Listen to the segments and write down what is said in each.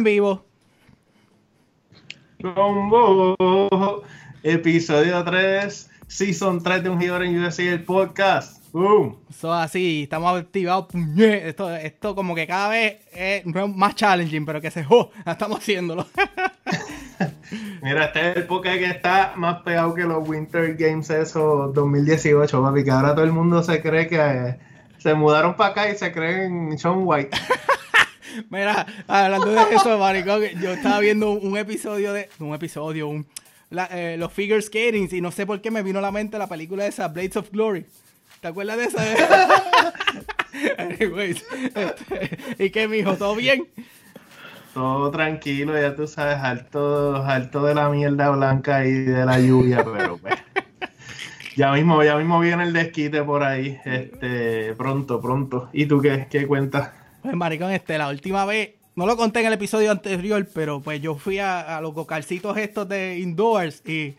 En vivo. Combo, episodio 3, Season 3 de Un Gigor en USA, el podcast. Boom. Eso así, estamos activados. Esto, esto como que cada vez es más challenging, pero que se jo, estamos haciéndolo. Mira, este es el podcast que está más pegado que los Winter Games esos 2018, papi, que ahora todo el mundo se cree que eh, se mudaron para acá y se creen Sean White. Mira, hablando de eso, maricón, yo estaba viendo un episodio de. Un episodio, un. la- eh, los figure skating y no sé por qué me vino a la mente la película esa, Blades of Glory. ¿Te acuerdas de esa? Anyways, este, ¿y qué, mijo? ¿Todo bien? Todo tranquilo, ya tú sabes, harto, harto de la mierda blanca y de la lluvia, pero pues. Ya mismo, ya mismo viene el desquite por ahí, este, pronto, pronto. ¿Y tú qué, qué cuentas? Pues, maricón, este, la última vez, no lo conté en el episodio anterior, pero pues yo fui a, a los gocalcitos estos de indoors y,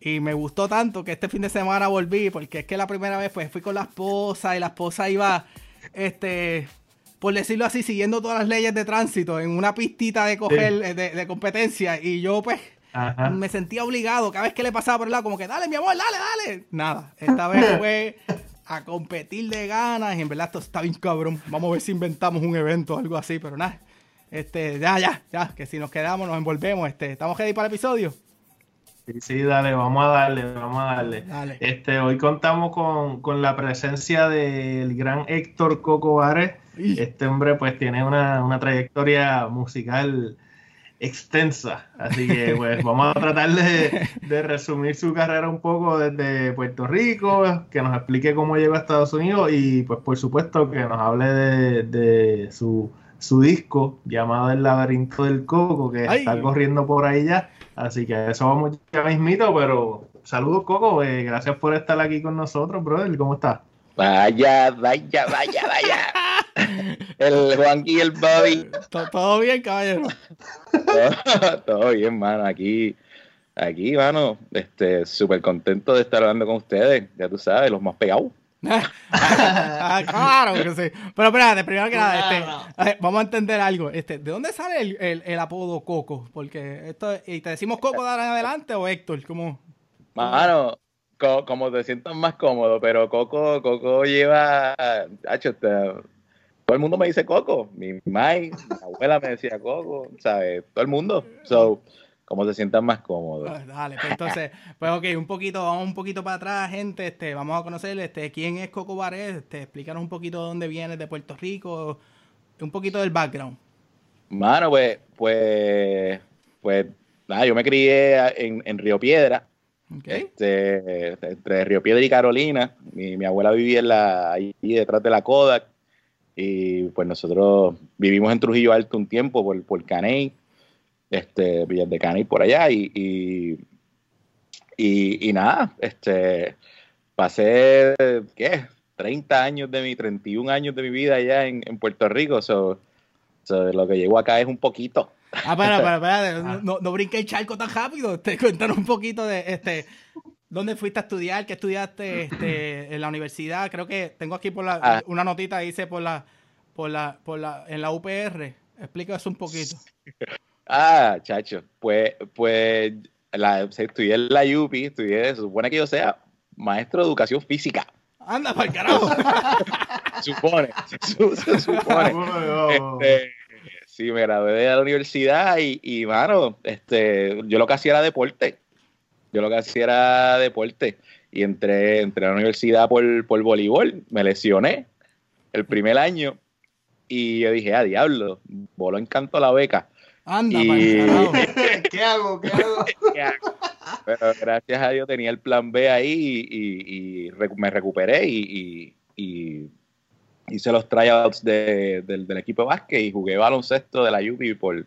y me gustó tanto que este fin de semana volví, porque es que la primera vez pues fui con la esposa y la esposa iba, este, por decirlo así, siguiendo todas las leyes de tránsito en una pistita de coger, de, de competencia y yo pues Ajá. me sentía obligado cada vez que le pasaba por el lado, como que dale, mi amor, dale, dale. Nada, esta vez fue a competir de ganas y en verdad esto está bien cabrón. Vamos a ver si inventamos un evento o algo así, pero nada. Este, ya, ya, ya, que si nos quedamos, nos envolvemos. Este, ¿estamos ready para el episodio? Sí, sí, dale, vamos a darle, vamos a darle. Dale. Este, hoy contamos con, con la presencia del gran Héctor Coco Vares. Y- Este hombre pues tiene una, una trayectoria musical extensa, así que pues vamos a tratar de, de resumir su carrera un poco desde Puerto Rico, que nos explique cómo llegó a Estados Unidos y pues por supuesto que nos hable de, de su, su disco llamado El laberinto del coco, que Ay. está corriendo por ahí ya, así que a eso vamos ya mismito, pero saludos Coco, eh, gracias por estar aquí con nosotros, brother, ¿cómo estás? Vaya, vaya, vaya, vaya. El Juanqui y el Bobby. ¿Todo, bien, caballero? Todo, todo bien, mano. Aquí, aquí, mano, este, súper contento de estar hablando con ustedes. Ya tú sabes, los más pegados. Ah, claro que sí. Pero espérate, primero que nada, este, vamos a entender algo. Este, ¿De dónde sale el, el- el apodo Coco? Porque esto, ¿y te decimos Coco de ahora en adelante o Héctor? ¿Cómo? Mano, co- como te sientas más cómodo, pero Coco, Coco lleva, hacho, te- todo el mundo me dice Coco. Mi mai, mi abuela me decía Coco, ¿sabes? Todo el mundo. So, como te sientas más cómodo. Ah, Dale, pues entonces, pues ok, un poquito, vamos un poquito para atrás, gente, este, vamos a conocer este, quién es Coco Barés, este, explícanos un poquito de dónde vienes, de Puerto Rico, un poquito del background. Mano, pues, pues, pues, nada, yo me crié en, en Río Piedra, ¿ok? este, entre Río Piedra y Carolina. Mi, mi abuela vivía en la, ahí detrás de la Kodak. Y pues nosotros vivimos en Trujillo Alto un tiempo por, por Caney, este, Villas de Caney por allá. Y, y, y, y nada, este, pasé, ¿qué? 30 años de mi, 31 años de mi vida allá en, en Puerto Rico. So, so, lo que llegó acá es un poquito. Ah, para, para, para, no, no brinque el charco tan rápido, te cuéntanos un poquito de, este, dónde fuiste a estudiar, qué estudiaste, este, en la universidad, creo que tengo aquí por la, Ah. una notita, dice por la, por la, por la, en la UPR, explica eso un poquito. Ah, chacho, pues, pues la, estudié en la UPI, estudié, se supone que yo sea maestro de educación física. Anda, para el carajo. Supone, se, su- se supone. Este, sí, me gradué de la universidad y, y, mano, este, yo lo que hacía era deporte. Yo lo que hacía era deporte. Y entré, entré a la universidad por, por voleibol, me lesioné el primer año y yo dije, ah, diablo, voló encanto la beca. Anda, Y-. ¿Qué hago? ¿Qué hago? ¿Qué hago? Pero gracias a Dios tenía el plan B ahí y, y- y recu- me recuperé y, y- y hice los tryouts de- del, del equipo de básquet y jugué baloncesto de la UPI por,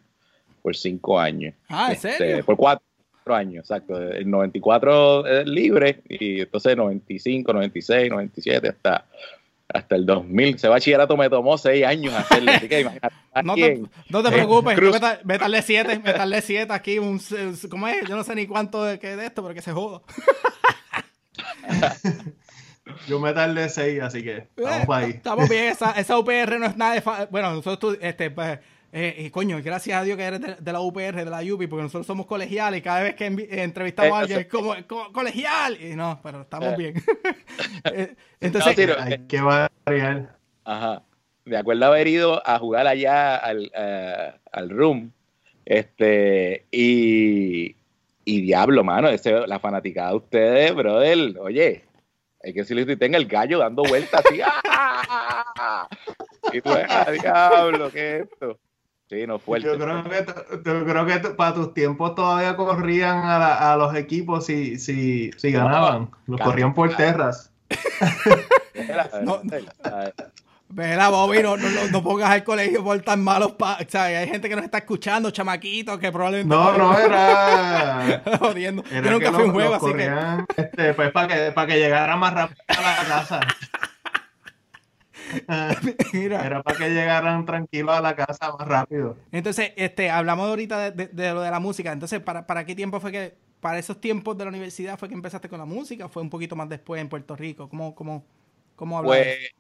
por cinco años. Ah, ¿en Este, serio? por cuatro años, exacto. El 94 es libre y entonces 95, 96, 97 hasta, hasta el 2000. Ese bachillerato me tomó seis años hacerlo, así que imagínate. No te, no te Eh, preocupes, Cruz. me tal- me tardé siete, me tardé siete aquí, un, ¿cómo es? Yo no sé ni cuánto de, que de esto, pero que se joda. Yo me tardé seis, así que vamos Eh, para ahí. Estamos bien, esa, esa UPR no es nada de fa- Bueno, nosotros, este, pues, Eh, coño, gracias a Dios que eres de, la UPR, de la UPI, porque nosotros somos colegiales y cada vez que entrevistamos a alguien es como, colegial. Y no, pero estamos bien. entonces, hay que variar. Ajá. Me acuerdo haber ido a jugar allá al, al room. Este, y, y diablo, mano, ese, la fanaticada de ustedes, brother, oye, hay que decirle que tenga el gallo dando vueltas así. ¡ah! Y tú, ah, diablo, ¿qué es esto? Sí, no fuerte. Yo creo que, yo creo que para tus tiempos todavía corrían a, a los equipos si, si, si ganaban. Los corrían por terras. no, Vela, Bobby, no, no, no, pongas al colegio por tan malos pa o sea, hay gente que nos está escuchando, chamaquitos, que probablemente. No, no era. Jodiendo. Yo nunca fui un juego, así que. Este, pues para que, para que llegara más rápido a la casa. Mira. Era para que llegaran tranquilos a la casa más rápido. Entonces, este, hablamos ahorita de, de, lo de la música. Entonces, ¿para, ¿para qué tiempo fue que, para esos tiempos de la universidad fue que empezaste con la música? ¿Fue un poquito más después en Puerto Rico? ¿Cómo, cómo, cómo hablaste? Pues,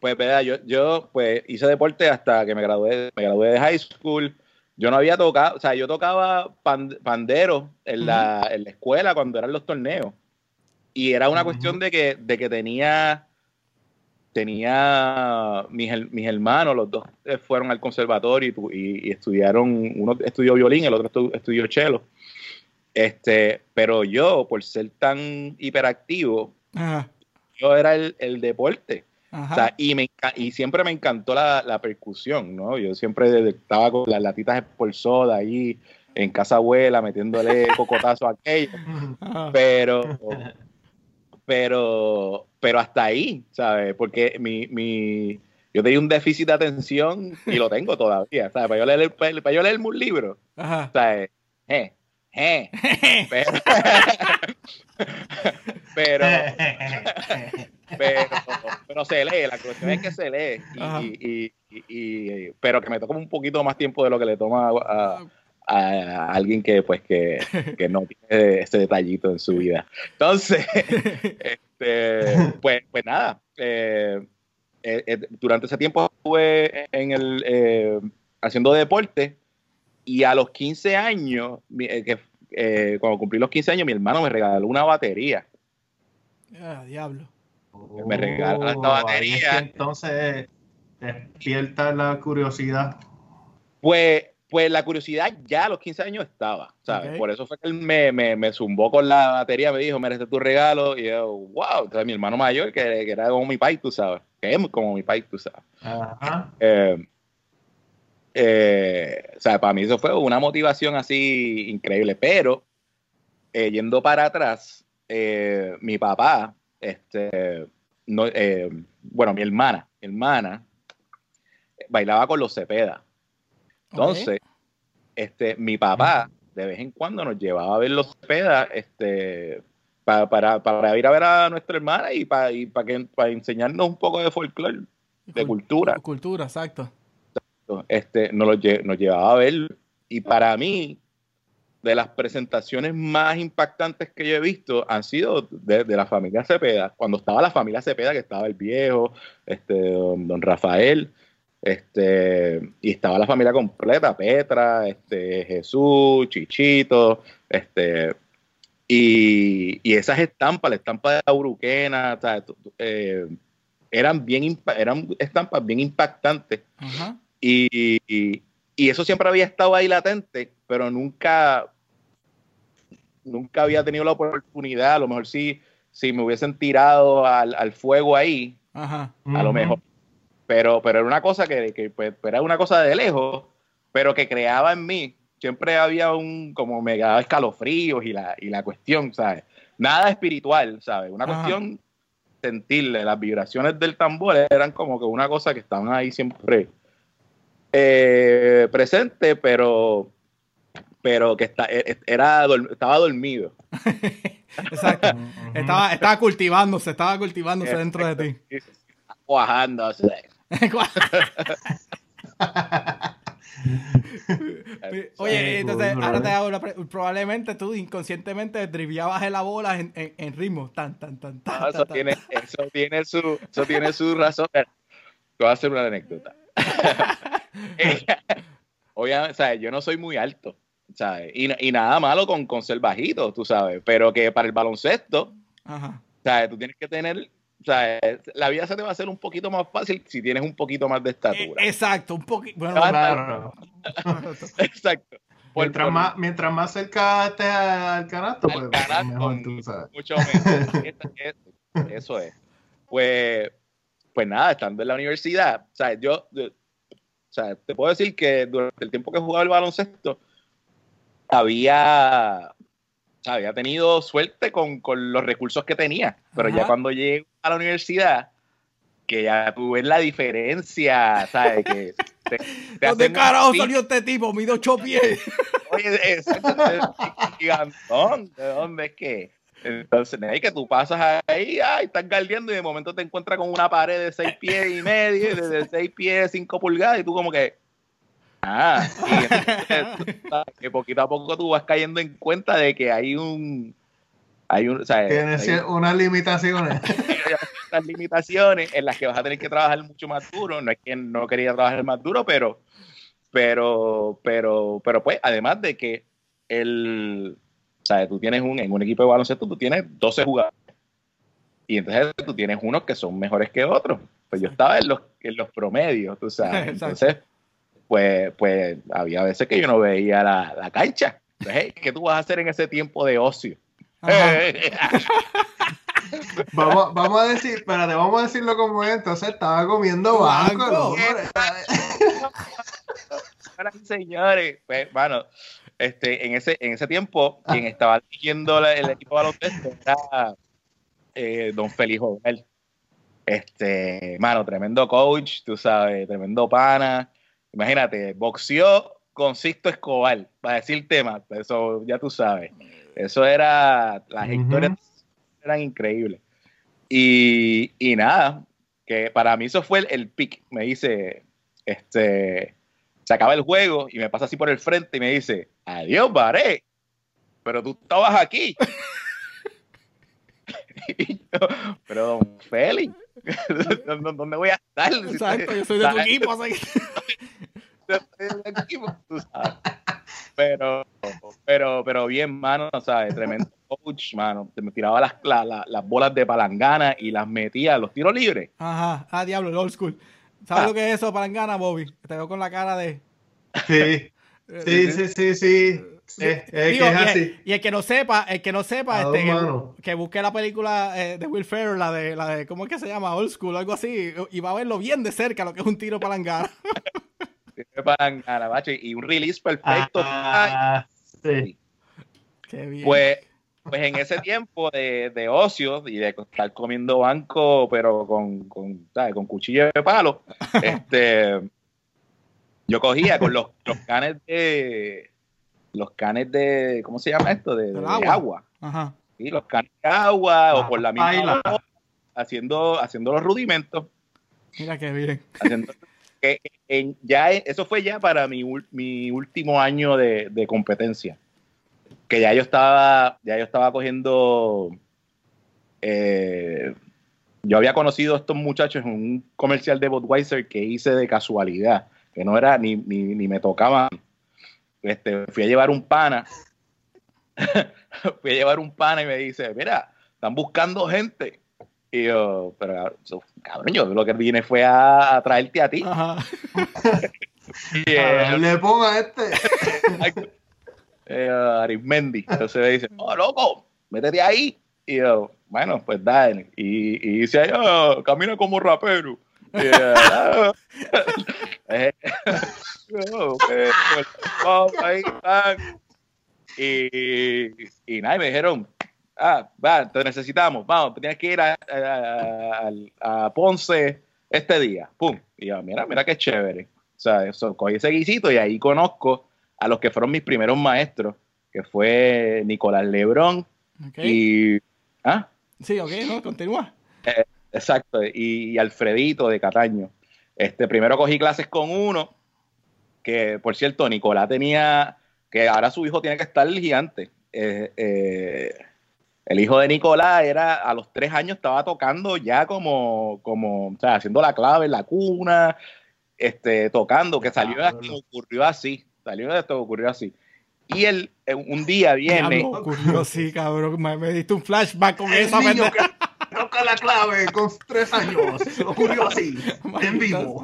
pues, ¿verdad? Yo, yo pues hice deporte hasta que me gradué, me gradué de high school. Yo no había tocado, o sea, yo tocaba pandero en, la, en la escuela cuando eran los torneos. Y era una cuestión de que, de que tenía, tenía mis, mis hermanos, los dos eh, fueron al conservatorio y, estudiaron, uno estudió violín, el otro estudió cello. Este, pero yo, por ser tan hiperactivo, yo era el, el deporte y, me, y siempre me encantó la, percusión, ¿no? Yo siempre estaba con las latitas por soda ahí en casa abuela metiéndole cocotazo a aquello. Pero, pero, pero hasta ahí, ¿sabes? Porque mi, mi, yo tenía un déficit de atención y lo tengo todavía, ¿sabes? Para yo leer, para, yo leerme un libro, ¿sabes? Eh, eh, pero, pero, pero, se lee, la cuestión es que se lee, y, y, pero que me toma un poquito más tiempo de lo que le toma a, a alguien que pues que, que, no tiene ese detallito en su vida. Entonces, este, pues, pues nada, eh, eh, eh, durante ese tiempo estuve en el, haciendo deporte y a los 15 años, que, cuando cumplí los 15 años, mi hermano me regaló una batería. Ah, diablo me regaló esta batería. entonces despierta la curiosidad. Pues, pues la curiosidad ya a los 15 años estaba, ¿sabes? Por eso fue que él me, me, me, zumbó con la batería, me dijo, merece tu regalo. Y yo, wow, entonces mi hermano mayor, que, que, era como mi pai, tú sabes, que es como mi pai, tú sabes. Ajá. Eh, eh, o sea, para mí eso fue una motivación así increíble, pero eh, yendo para atrás, mi papá, este, no, eh, bueno, mi hermana, mi hermana bailaba con los Cepeda. Entonces, este, mi papá de vez en cuando nos llevaba a ver los Cepeda, este, para, para, ir a ver a nuestra hermana y para, y para, que, para enseñarnos un poco de folclore, de cultura. Cultura, exacto. Este, nos, nos llevaba a ver y para mí de las presentaciones más impactantes que yo he visto han sido de, la familia Cepeda. Cuando estaba la familia Cepeda, que estaba el viejo, este, don, Rafael, este, y estaba la familia completa, Petra, este, Jesús, Chichito, este, y, esas estampas, la estampa de la Uruquena, eh, eran bien eran estampas bien impactantes. y, y, eso siempre había estado ahí latente, pero nunca nunca había tenido la oportunidad, a lo mejor sí, si me hubiesen tirado al, fuego ahí, a lo mejor. Pero, pero era una cosa que, pues, era una cosa de lejos, pero que creaba en mí. Siempre había un, como me daba escalofríos y la, y la cuestión, ¿sabes? Nada espiritual, ¿sabes? Una cuestión sentirle, las vibraciones del tambor eran como que una cosa que estaban ahí siempre eh, presente, pero pero que está, e, e, era, estaba dormido. Exacto. estaba, estaba cultivándose, estaba cultivándose dentro de ti. Cuajándose. Oye, entonces ahora te hago probablemente tú inconscientemente driviabas en la bola en, en, ritmo. Tan, tan, tan, tan, eso, Tiene, eso, tiene su, eso tiene su razón. Te voy a hacer una anécdota. obviamente, sea, yo no soy muy alto, ¿sabes? Y, y nada malo con, con ser bajito, tú sabes, pero que para el baloncesto, Ajá. ¿sabes? Tú tienes que tener, o sea, la vida se te va a hacer un poquito más fácil si tienes un poquito más de Eh, estatura. exacto, un poquito. Bueno, Claro. Exacto. Por- Mientras por- más, mientras más cerca estés al canasto, pues canasto, mejor tú sabes. mucho mejor. Eso- es. Pues, pues nada, estando en la universidad, o sea, yo, yo- o sea, te puedo decir que durante el tiempo que jugaba el baloncesto, había, había tenido suerte con, con los recursos que tenía, pero ya cuando llego a la universidad, que ya tú ves la diferencia, ¿sabes? Que te, te ¿Dónde carajo salió este tipo? Mide ocho pies. Oye, es, es gigantón. ¿De dónde es que? Entonces, hay que tú pasas ahí, ay, estás galdeando y de momento te encuentras con una pared de seis pies y medio, de de seis pies, cinco pulgadas, y tú como que, ah, y que poquito a poco tú vas cayendo en cuenta de que hay un, hay un, o sea, Tiene hay cier- unas limitaciones. ciertas limitaciones en las que vas a tener que trabajar mucho más duro. No es que no quería trabajar más duro, pero, pero, pero, pero pues, además de que el, o sea, tú tienes un, en un equipo de baloncesto, tú tienes 12 jugadores. Y entonces tú tienes unos que son mejores que otros. Pues yo estaba en los, en los promedios, tú sabes. Exacto. Entonces, pues, pues había veces que yo no veía la, la cancha. Entonces, hey, ¿qué tú vas a hacer en ese tiempo de ocio? Vamos, vamos a decir, espérate, vamos a decirlo como es. Entonces estaba comiendo banco. Señores, pues, mano, este, en ese, en ese tiempo, quien estaba dirigiendo la- el equipo de baloncesto era eh, don Félix Jovel. Este, mano, tremendo coach, tú sabes, tremendo pana. Imagínate, boxeó con Sisto Escobar, para decir temas, eso ya tú sabes. Eso era, las historias eran increíbles. Y, y nada, que para mí eso fue el, el pick. Me dice, este, se acaba el juego y me pasa así por el frente y me dice, adiós, Baré, pero tú estabas aquí. Y yo, pero don Félix, ¿dónde voy a estar? Exacto, yo soy de tu equipo. así que- estoy del equipo, tú sabes. Pero, pero, pero bien, mano, ¿sabes? Tremendo coach, mano. Me tiraba las, la- la- las bolas de palangana y las metía a los tiros libres. Ajá, ah, diablo, el old school. ¿Sabes Ah. lo que es eso, palangana, Bobby? Te veo con la cara de. Sí, sí, sí, sí, sí. Digo, que es y, el, así. y el que no sepa, el que no sepa, este, que busque la película eh, de Will Ferrell, la de, la de, ¿cómo es que se llama? Old School, algo así, y va a verlo bien de cerca lo que es un tiro palangana. Y un release perfecto. Ah, sí. Qué bien. Pues, pues en ese tiempo de, de ocio y de estar comiendo banco, pero con, con, ¿sabes? con cuchillo de palo, este, yo cogía con los, los canes de los canes de, ¿cómo se llama esto? De, de agua. agua. Ajá. ¿sí? Los canes de agua o por la misma bola, haciendo, haciendo los rudimentos. Mira qué bien. haciendo- que ya eso fue ya para mi, mi último año de, competencia. Que ya yo estaba ya yo estaba cogiendo eh, yo había conocido a estos muchachos en un comercial de Budweiser que hice de casualidad que no era ni, ni, ni me tocaban este, fui a llevar un pana fui a llevar un pana y me dice mira están buscando gente y yo, pero so- cabrón, yo lo que vine fue a, a traerte a ti. Ajá. Y, eh, Le ponga este. eh, Arismendi. Entonces me dice, oh, loco, métete ahí. Y yo, bueno, pues dale. Y, y dice, ahí, "Ah, camina como rapero. Y, eh, ah, eh, oh, ok, pues, ahí. Y, y nada, y me dijeron, ah, va, te necesitamos, vamos, tienes que ir a, a- Ponce este día, pum. Y yo, mira, mira qué chévere. O sea, eso, cogí ese guisito y ahí conozco a los que fueron mis primeros maestros, que fue Nicolás Lebrón Ok. y... ¿Ah? Sí, ok, no, continúa. Exacto, y, y Alfredito de Cataño. Este, primero cogí clases con uno, que por cierto, Nicolás tenía, que ahora su hijo tiene que estar gigante. Eh, eh, el hijo de Nicolás era, a los tres años estaba tocando ya como, como o sea, haciendo la clave en la cuna. este, tocando, que salió de esto, ocurrió así, salió de esto, ocurrió así. Y él un día viene. Diablo, ocurrió sí, cabrón. Me, me diste un flashback con El esa niño que toca la clave con tres años. Ocurrió así, en vivo.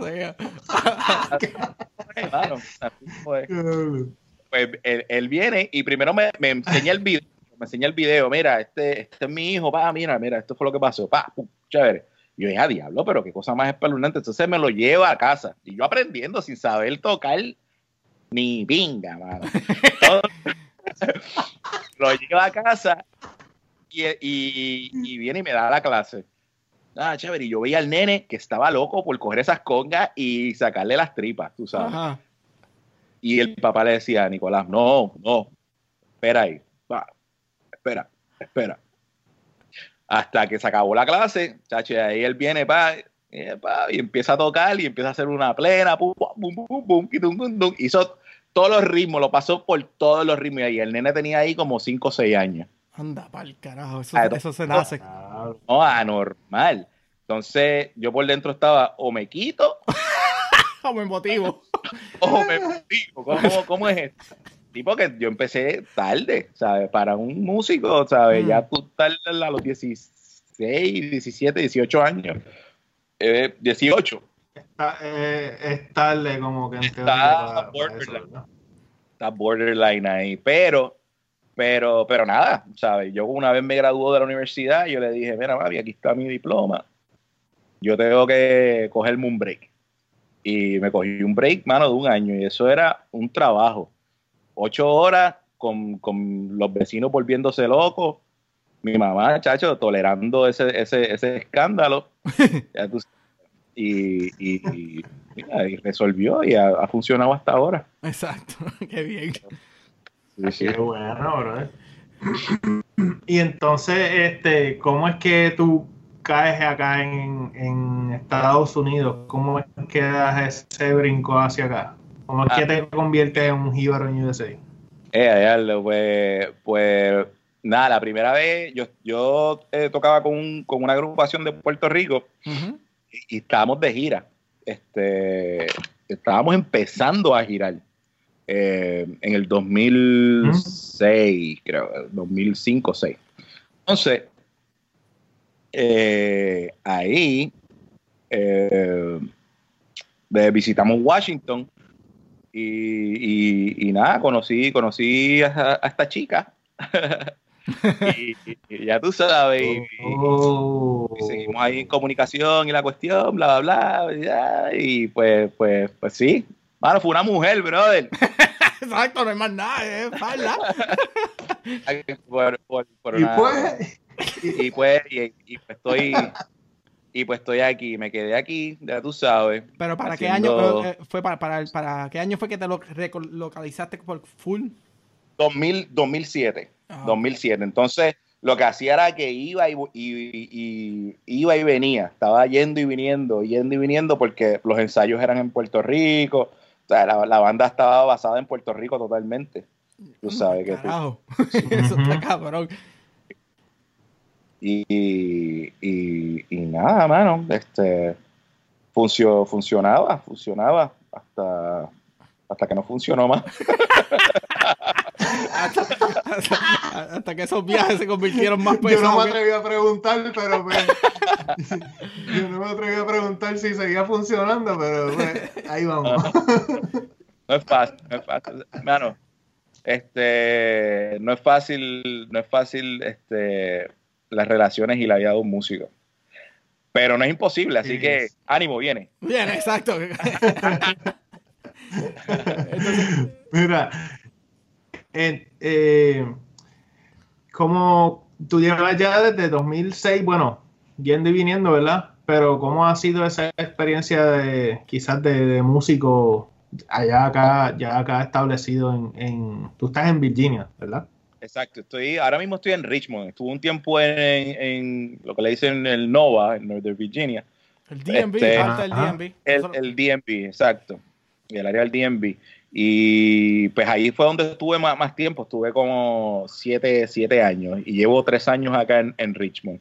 así fue. pues él, él viene y primero me, me enseña el video, me enseña el video, mira, este, este es mi hijo, pa, mira, mira, esto fue lo que pasó, pa, pum, chévere. Y yo dije, a diablo, pero qué cosa más espeluznante. Entonces me lo lleva a casa. Y yo aprendiendo sin saber tocar ni pinga, mano. Lo lleva a casa y, y- y viene y me da la clase. Ah, chévere. Y yo veía al nene que estaba loco por coger esas congas y sacarle las tripas, tú sabes. Ajá. Y el papá le decía a Nicolás, no, no, espera ahí, espera, espera. Hasta que se acabó la clase, chacho, y ahí él viene pa, eh, pa, y empieza a tocar y empieza a hacer una plena, pum, pum, pum, pum, pum, y tum. hizo todos los ritmos, lo pasó por todos los ritmos. Y el nene tenía ahí como 5 o 6 años. Anda pa'l carajo. Eso, Ah, eso se nace. No, anormal. Entonces yo por dentro estaba, o me quito Como emotivo. o me motivo. ¿Cómo, cómo es esto? Tipo que yo empecé tarde, ¿sabes? Para un músico, ¿sabes? Mm. Ya tú tarde a los 16, 17, 18 años. Eh, 18. Está, eh, es tarde como que Está para borderline. eso, ¿verdad? Está borderline ahí. Pero, pero, pero nada, ¿sabes? Yo una vez me graduó de la universidad, yo le dije, mira, mami, aquí está mi diploma. Yo tengo que cogerme un break. Y me cogí un break, mano, de un año. Y eso era un trabajo. Ocho horas con, con los vecinos volviéndose locos. Mi mamá, chacho, tolerando ese, ese, ese escándalo. Ya tú sabes. y, y, y, mira, y resolvió y ha, ha funcionado hasta ahora. Exacto. Qué bien. Sí, sí. Qué bueno, brother. Y entonces, este, ¿cómo es que tú caes acá en, en Estados Unidos? ¿Cómo es que das ese brinco hacia acá? ¿Cómo es que Ah. te conviertes en un jíbaro en USA? Eh, diablo, pues, pues nada, la primera vez yo, yo eh, tocaba con, un- con una agrupación de Puerto Rico y, y estábamos de gira. Este, estábamos empezando a girar eh, en el 2006, creo, 2005 6. Entonces, eh, ahí eh, visitamos Washington y, y- y nada, conocí, conocí a, a esta chica. y, y ya tú sabes, y- y- Oh. y seguimos ahí en comunicación y la cuestión, bla, bla, bla, y ya, y pues, pues, pues sí. Mano, fue una mujer, brother. Exacto, no hay más nada. Es falda. Por- por- por Y una- pues, y pues, y, y pues estoy, y pues estoy aquí, me quedé aquí, ya tú sabes. Pero para qué año eh, fue para, para, para qué año fue que te lo localizaste por full? 2000, 2007, Ah. 2007. Entonces, lo que hacía era que iba y, y- y- iba y venía, estaba yendo y viniendo, yendo y viniendo, porque los ensayos eran en Puerto Rico, o sea, la, la banda estaba basada en Puerto Rico totalmente. Tú sabes que tú-. Eso está cabrón. Y, y, y nada, mano, este funcio- funcionaba, funcionaba hasta, hasta que no funcionó más. Hasta, hasta- hasta que esos viajes se convirtieron más yo no pesados. me atreví a preguntar, pero pues, yo no me atreví a preguntar si seguía funcionando, pero pues, ahí vamos. No es fácil, no es fácil. Mano, este, no es fácil, no es fácil, este, las relaciones y la vida de un músico. Pero no es imposible, así Sí. que ánimo, viene. Bien, exacto. Mira, eh, eh, como tú llevas ya desde 2006, bueno, yendo y viniendo, ¿verdad? Pero ¿cómo ha sido esa experiencia de quizás de, de músico allá acá, ya acá establecido en, en- tú estás en Virginia, ¿verdad? Exacto, estoy, ahora mismo estoy en Richmond. Estuve un tiempo en, en lo que le dicen el Nova, en Northern Virginia. El DMV, Este- falta el. DMV. El, el DMV, exacto. El área del DMV. Y pues ahí fue donde estuve más, más tiempo. Estuve como siete, siete años y llevo tres años acá en, en Richmond.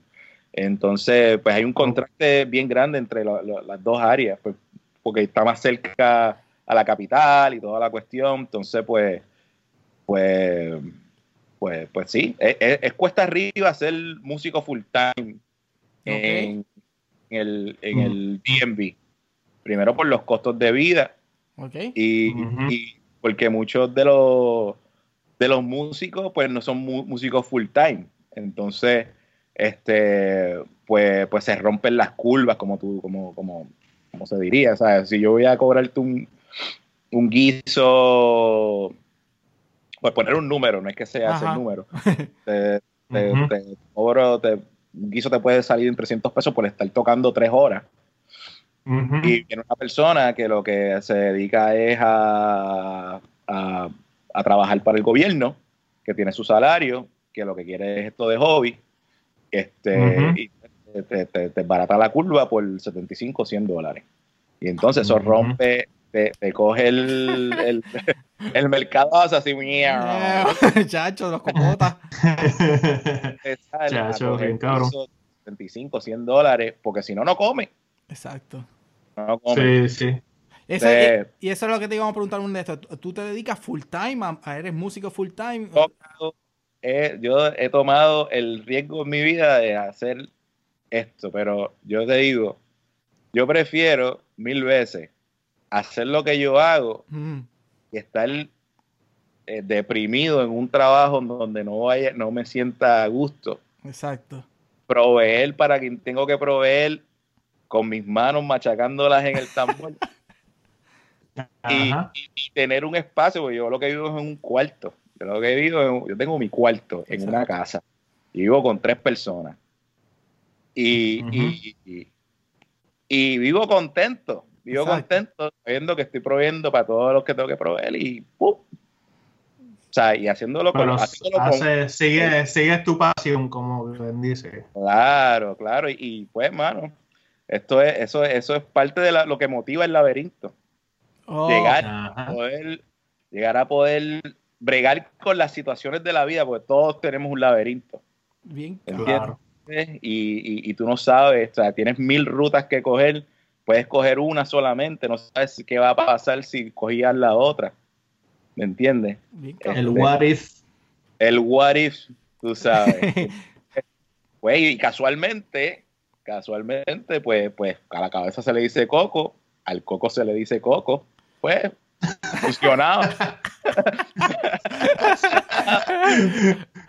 Entonces, pues hay un contraste bien grande entre lo- lo- las dos áreas. Pues, porque está más cerca a la capital y toda la cuestión. Entonces, pues, pues, pues, pues sí, es, cuesta arriba ser músico full time en, el, en mm. el DMV. Primero por los costos de vida. Y, y, porque muchos de los de los músicos, pues no son músicos full time. Entonces, este, pues, pues se rompen las curvas, como tú, como, como, como se diría. ¿sabes? Si yo voy a cobrarte un, un guiso, pues poner un número, no es que sea ese número. Te, cobro, te, un guiso te puede salir en 300 pesos por estar tocando tres horas. Y viene una persona que lo que se dedica es a, a, trabajar para el gobierno, que tiene su salario, que lo que quiere es esto de hobby, este, y te, te, barata la curva por 75 o 100 dólares. Y entonces eso rompe, te, coge el, el, mercado así, chacho, los copotas. Chacho, bien cabrón. 75, 100 dólares, porque si no, no come. Exacto. No come. Sí, sí. y eso es lo que te íbamos a preguntar un de estos. ¿Tú te dedicas full time? ¿Eres músico full time? yo he tomado el riesgo en mi vida de hacer esto, pero yo te digo, yo prefiero mil veces hacer lo que yo hago y estar eh, deprimido en un trabajo donde no vaya, no me sienta a gusto. Exacto. Proveer para quien tengo que proveer con mis manos machacándolas en el tambor. y, tener un espacio, porque yo lo que vivo es en un cuarto. Yo lo que vivo, yo tengo mi cuarto en una casa y vivo con tres personas. Y, y, vivo contento, vivo contento viendo que estoy proveyendo para todos los que tengo que proveer y ¡pum! O sea, y haciéndolo con... Hace, sigue, sigue tu pasión, como bien dice. Claro, claro. Y, pues, mano, esto es, eso, eso es parte de lo que motiva el laberinto. Oh. llegar, a poder, llegar a poder bregar con las situaciones de la vida, porque todos tenemos un laberinto. Bien, claro. Y, y, tú no sabes, o sea, tienes mil rutas que coger, puedes coger una solamente, no sabes qué va a pasar si cogías la otra. ¿Me entiendes? el what if. El what if, tú sabes. pues, y casualmente, casualmente, pues, pues a la cabeza se le dice coco, al coco se le dice coco, pues Funcionado.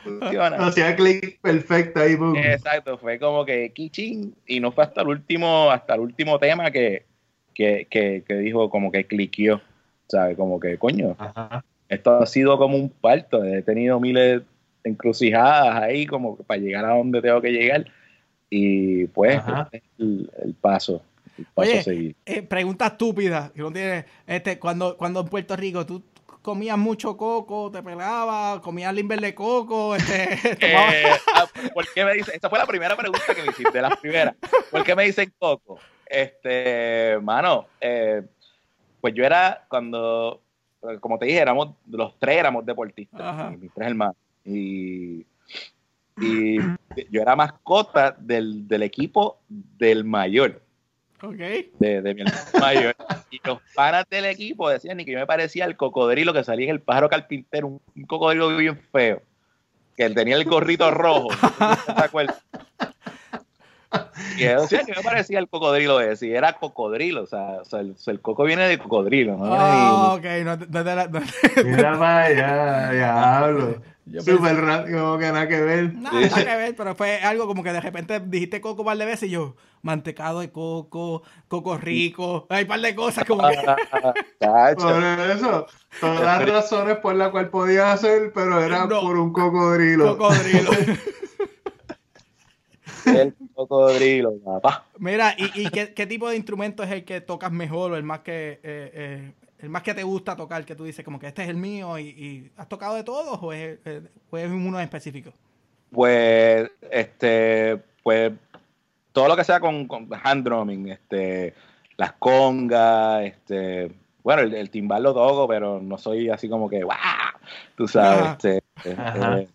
Funciona. Hacía clic perfecto ahí. Exacto, fue como que kiching y no fue hasta el último, hasta el último tema que, que, que, dijo como que cliqueó. ¿Sabes? Como que, coño, esto ha sido como un parto. He tenido miles de encrucijadas ahí como para llegar a donde tengo que llegar. Y pues, este el, el paso. Oye, eh, pregunta estúpida, que no tiene, este, cuando, cuando en Puerto Rico tú comías mucho coco, te pelabas, comías limber de coco, este, eh, ah, ¿Por qué me dice? Esa fue la primera pregunta que me hiciste, la primera. ¿Por qué me dicen coco? Este, mano, eh, pues yo era cuando, como te dije, éramos, los tres éramos deportistas, mis tres hermanos. Y, y yo era mascota del, del equipo del mayor. De, de mi mayor. Y los panas del equipo decían ni que yo me parecía el cocodrilo que salía en el pájaro carpintero, un, cocodrilo bien feo. Que él tenía el gorrito rojo. ¿Te acuerdas? Y decían que me parecía el cocodrilo ese, y era cocodrilo, o sea, o sea el, coco viene de cocodrilo, ¿no? Oh, ok, no, no, no, Mira, ya, ya hablo. Súper rápido, como que nada que ver. Nada, nada que ver, pero fue algo como que de repente dijiste coco un par de veces y yo, mantecado de coco, coco rico, hay un par de cosas como que... por eso, todas las razones por las cuales podía hacer, pero era por un cocodrilo. Cocodrilo. el cocodrilo, papá. Mira, ¿y, y qué, qué, tipo de instrumento es el que tocas mejor o el más que eh, eh, el más que te gusta tocar, que tú dices como que este es el mío y, has tocado de todos o es, eh, o es uno en específico? Pues, este, pues todo lo que sea con, hand drumming, este, las congas, este, bueno, el, timbal lo toco, pero no soy así como que, ¡wow! Tú sabes, este, eh,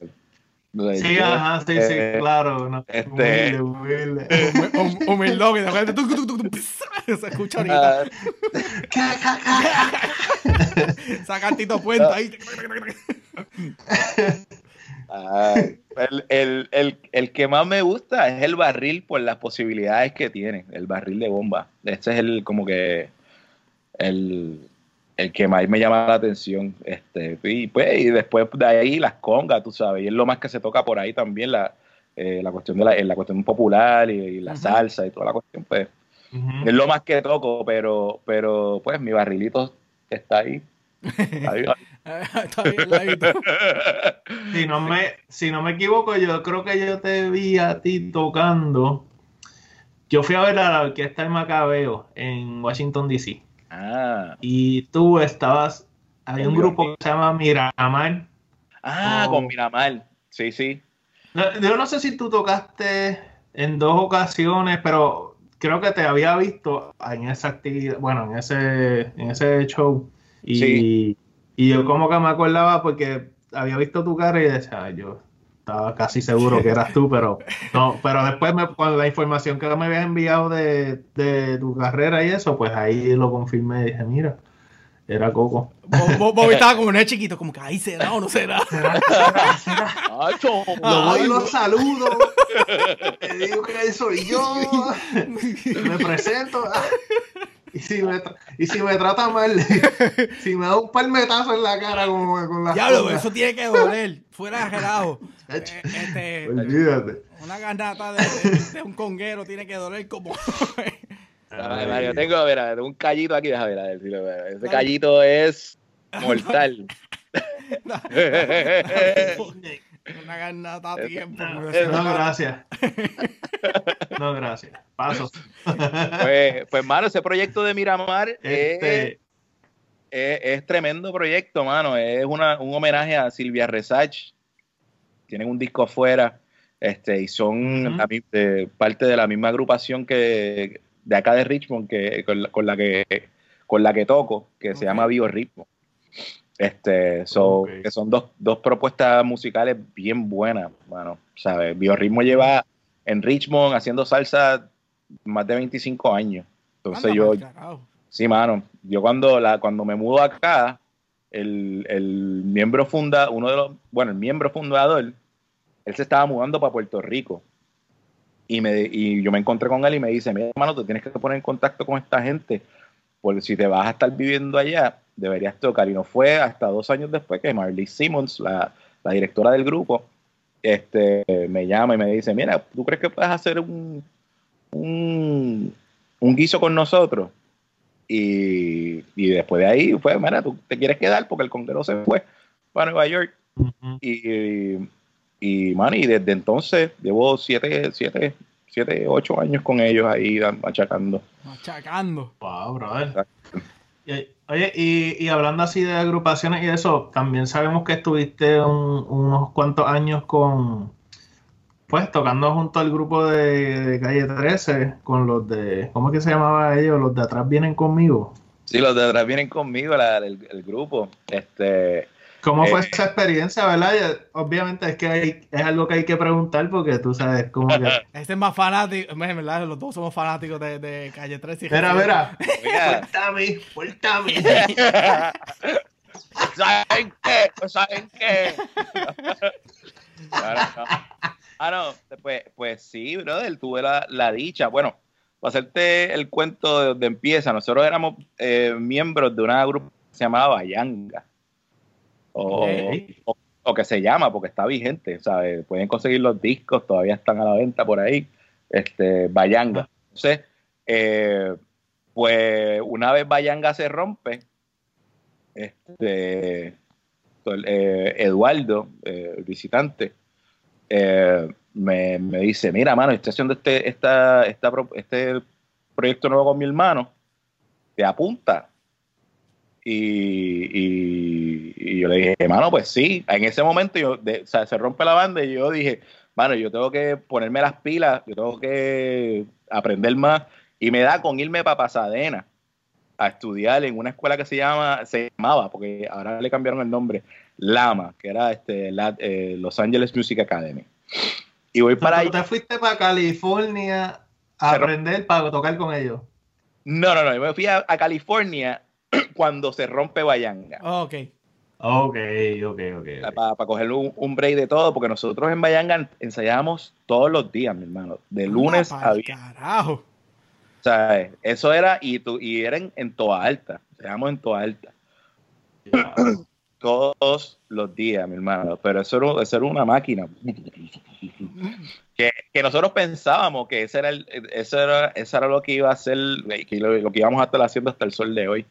Sí, ajá, sí, sí, eh, claro. No. Este, humilde, humilde. Humildón, y de repente se escucha ahorita. Saca Tito Puente ahí. el, el, el, el, que más me gusta es el barril por las posibilidades que tiene, el barril de bomba. Este es el como que el, el que más me llama la atención. Este, y, pues, y después de ahí las congas, tú sabes, y es lo más que se toca por ahí también, la, eh, la cuestión de la, la cuestión popular y, la salsa y toda la cuestión, pues. Es lo más que toco, pero, pero pues mi barrilito está ahí. si, no me, si no me equivoco, yo creo que yo te vi a ti tocando. Yo fui a ver a la orquesta de Macabeo en Washington, D.C. Ah. Y tú estabas. Hay un grupo que se llama Miramar. Ah, con Miramar. Sí, sí. yo no sé si tú tocaste en dos ocasiones, pero creo que te había visto en esa actividad, bueno, en ese, en ese show. Y, y yo como que me acordaba porque había visto tu cara y decía, yo estaba casi seguro que eras tú, pero no, pero después me, con la información que me habías enviado de, de tu carrera y eso, pues ahí lo confirmé y dije, mira, era Coco. Bobby estaba como un chiquito, como que ahí será o no será. ¿Será? ¿Será? Lo voy y lo saludo. Te digo que soy yo. Me presento. Y si me, y si me trata mal, si me da un palmetazo en la cara como con la. Diablo, eso tiene que doler. Fuera gelado. Eh, este, Olvídate. Una garnata de, un conguero tiene que doler como. yo tengo, a ver, un callito aquí, déjame ver, ver, ese callito es mortal. Una garnata a tiempo. No, gracias. No, gracias. Paso. Pues, pues, mano, ese proyecto de Miramar este... es, es, tremendo proyecto, mano. Es una, un homenaje a Silvia Resach. Tienen un disco afuera este, y son parte de la misma agrupación que de acá de Richmond que con, la que con la que toco, que se llama Ritmo este, so, que son dos, dos, propuestas musicales bien buenas, mano. ¿Sabes? Biorritmo lleva en Richmond haciendo salsa más de 25 años. Entonces yo. Sí, mano. Yo cuando, la, cuando me mudo acá, el, el miembro funda, uno de los, bueno, el miembro fundador, él se estaba mudando para Puerto Rico. Y, me, y yo me encontré con él y me dice, mira, hermano, tú tienes que poner en contacto con esta gente, porque si te vas a estar viviendo allá, deberías tocar. Y no fue hasta dos años después que Marley Simmons, la, directora del grupo, este, me llama y me dice, mira, ¿tú crees que puedes hacer un, un, guiso con nosotros? Y, después de ahí fue, mira, tú te quieres quedar porque el conguero se fue para Nueva York. Y, y, man, y desde entonces llevo siete, siete, siete, ocho años con ellos ahí machacando. Machacando. Wow, brother. Oye, y, hablando así de agrupaciones y eso, también sabemos que estuviste unos cuantos años con, pues, tocando junto al grupo de, Calle 13, con los de, ¿cómo es que se llamaba ellos? Los de atrás vienen conmigo. Sí, los de atrás vienen conmigo, el, el, grupo. Este, ¿Cómo fue eh, esa experiencia, verdad? Obviamente es que es algo que hay que preguntar porque tú sabes cómo que... Este es más fanático, ¿verdad? Los dos somos fanáticos de, de Calle 3 y Mira, mira. Suéltame, suéltame. ¿Saben qué? ¿Saben qué? Ah, no. Pues, pues sí, brother, tuve la, la dicha. Bueno, para hacerte el cuento de donde empieza, nosotros éramos eh, miembros de una grupo que se llamaba Bayanga o, que se llama porque está vigente, ¿sabes? Pueden conseguir los discos, todavía están a la venta por ahí, este, Bayanga. Entonces, eh, pues una vez Bayanga se rompe, este, eh, Eduardo, eh, el visitante, me, dice, mira, mano, estoy haciendo este, esta, esta, este proyecto nuevo con mi hermano, te apunta. Y, yo le dije, mano, pues sí. En ese momento yo, se rompe la banda y yo dije, mano, yo tengo que ponerme las pilas, yo tengo que aprender más. Y me da con irme para Pasadena a estudiar en una escuela que se llama, se llamaba, porque ahora le cambiaron el nombre, Lama, que era este, eh, Los Angeles Music Academy. Y voy para ahí. ¿Te fuiste para California a aprender para tocar con ellos? No, no, no. Yo me fui a, California cuando se rompe Bayanga. ok. Ok, ok, ok. Para, coger un, break de todo, porque nosotros en Bayanga ensayábamos todos los días, mi hermano. De lunes a viernes. Carajo. O sea, eso era, y, tu, y era en, Toa Alta. Ensayábamos en Toa Alta. todos los días, mi hermano. Pero eso era, eso era una máquina. Que, que, nosotros pensábamos que ese era, el, eso era, eso era lo que iba a ser, que lo, lo, que íbamos a estar haciendo hasta el sol de hoy.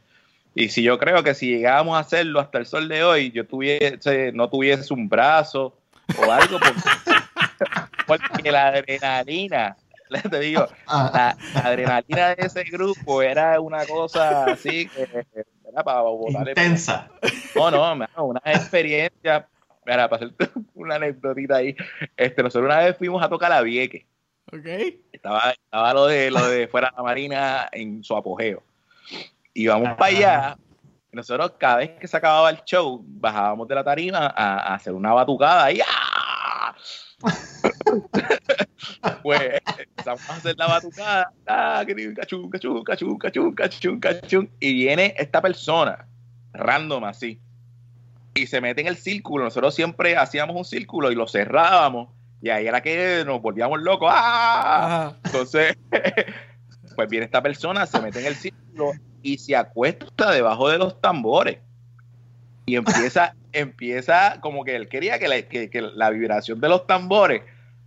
Y si yo creo que si llegábamos a hacerlo hasta el sol de hoy, yo tuviese, no tuviese un brazo o algo, porque, la adrenalina, te digo, la, adrenalina de ese grupo era una cosa así que era para botar intensa. No, no, una experiencia. Mira, para hacerte una anécdotita ahí, este, nosotros una vez fuimos a tocar a Vieque. Okay. Estaba, estaba lo de lo de fuera de la marina en su apogeo. Y vamos para allá. nosotros cada vez que se acababa el show, bajábamos de la tarima a, hacer una batucada y ¡ah! pues empezamos a hacer la batucada, ¡ah! cachun, cachun, cachun, cachun, cachun, cachun, y viene esta persona, random así, y se mete en el círculo. Nosotros siempre hacíamos un círculo y lo cerrábamos, y ahí era que nos volvíamos locos. ¡ah! Entonces, pues viene esta persona, se mete en el círculo y se acuesta debajo de los tambores. Y empieza, empieza como que él quería que la, que, la vibración de los tambores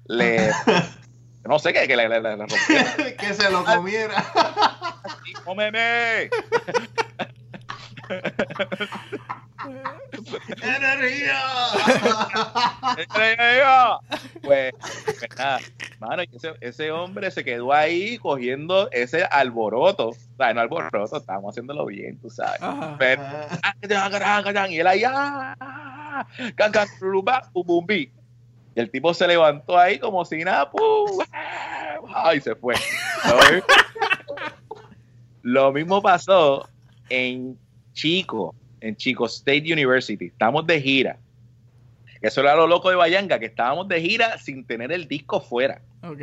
le. No sé qué, que le, le, le que se lo comiera. ¡Cómeme! ¡Energía! ¡Energía! Pues, pues nada, mano, ese, ese, hombre se quedó ahí cogiendo ese alboroto. O sea, no alboroto, estábamos haciéndolo bien, tú sabes. Pero, y él ahí, ¡ah! ¡Can, can, Y el tipo se levantó ahí como si nada, ¡pum! ¡Ay! Se fue. Lo mismo pasó en Chico en Chico State University. Estamos de gira. Eso era lo loco de Bayanga, que estábamos de gira sin tener el disco fuera. Ok.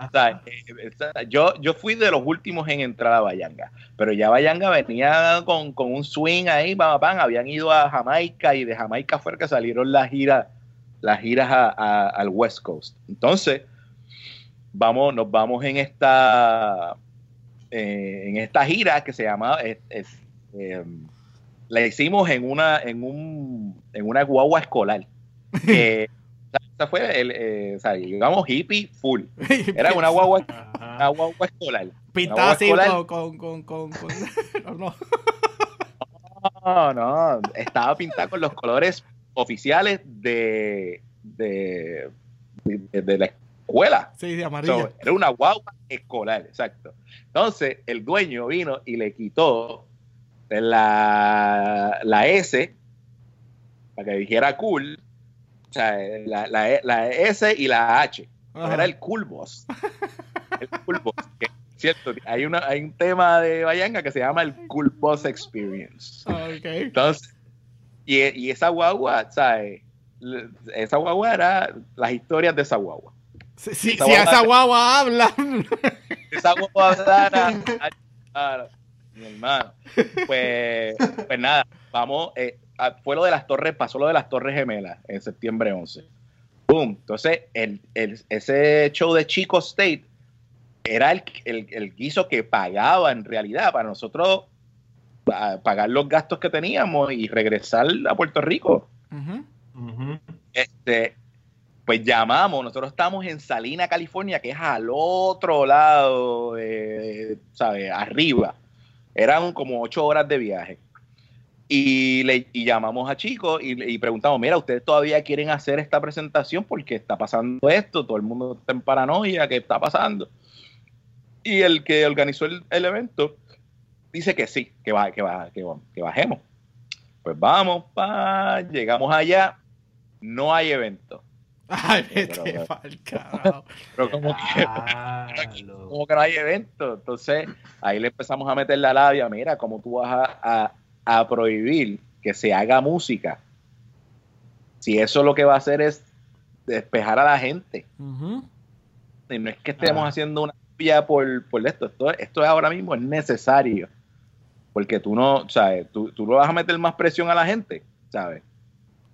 O sea, eh, yo, yo fui de los últimos en entrar a Bayanga, pero ya Bayanga venía con, un swing ahí, pam, pam, habían ido a Jamaica y de Jamaica fue que salieron las giras, las giras al West Coast. Entonces, vamos, nos vamos en esta, eh, en esta gira que se llama eh, la hicimos en una, en un, en una guagua escolar. Que, esa fue el, eh, o sea, digamos hippie full. Era una guagua, una guagua escolar. Pintada así con, con, con, con, no. no, no, estaba pintada con los colores oficiales de, de, de, la escuela. Sí, de amarillo. era una guagua escolar, exacto. Entonces, el dueño vino y le quitó la, la S, para que dijera cool, o sea, la, la, la S y la H. Era el cool boss. El cool boss. cierto, hay, una, hay un tema de Bayanga que se llama el cool boss experience. Okay. Entonces, y, y, esa guagua, ¿sabes? Esa guagua era las historias de esa guagua. Si, si, esa guagua habla. Esa guagua habla mi hermano. Pues, pues nada, vamos, eh, fue lo de las torres, pasó lo de las torres gemelas en septiembre 11. Boom. Entonces, el, ese show de Chico State era el, el, guiso que pagaba en realidad para nosotros pagar los gastos que teníamos y regresar a Puerto Rico. Este, pues llamamos, nosotros estamos en Salina, California, que es al otro lado, ¿sabes? Arriba. Eran como ocho horas de viaje. Y, le, llamamos a chicos y, preguntamos, mira, ¿ustedes todavía quieren hacer esta presentación? Porque está pasando esto, todo el mundo está en paranoia, ¿qué está pasando? Y el que organizó el, evento dice que sí, que, va, que, va, que, bajemos. Pues vamos, pa, llegamos allá, no hay evento. Ay, vete pero, como, que, como que no hay evento. Entonces, ahí le empezamos a meter la labia. Mira, cómo tú vas a, a, prohibir que se haga música si eso lo que va a hacer es despejar a la gente. Y no es que estemos Ah. haciendo una vía por, por esto. esto. Esto ahora mismo es necesario. Porque tú no, ¿sabes? Tú, tú no vas a meter más presión a la gente, ¿sabes?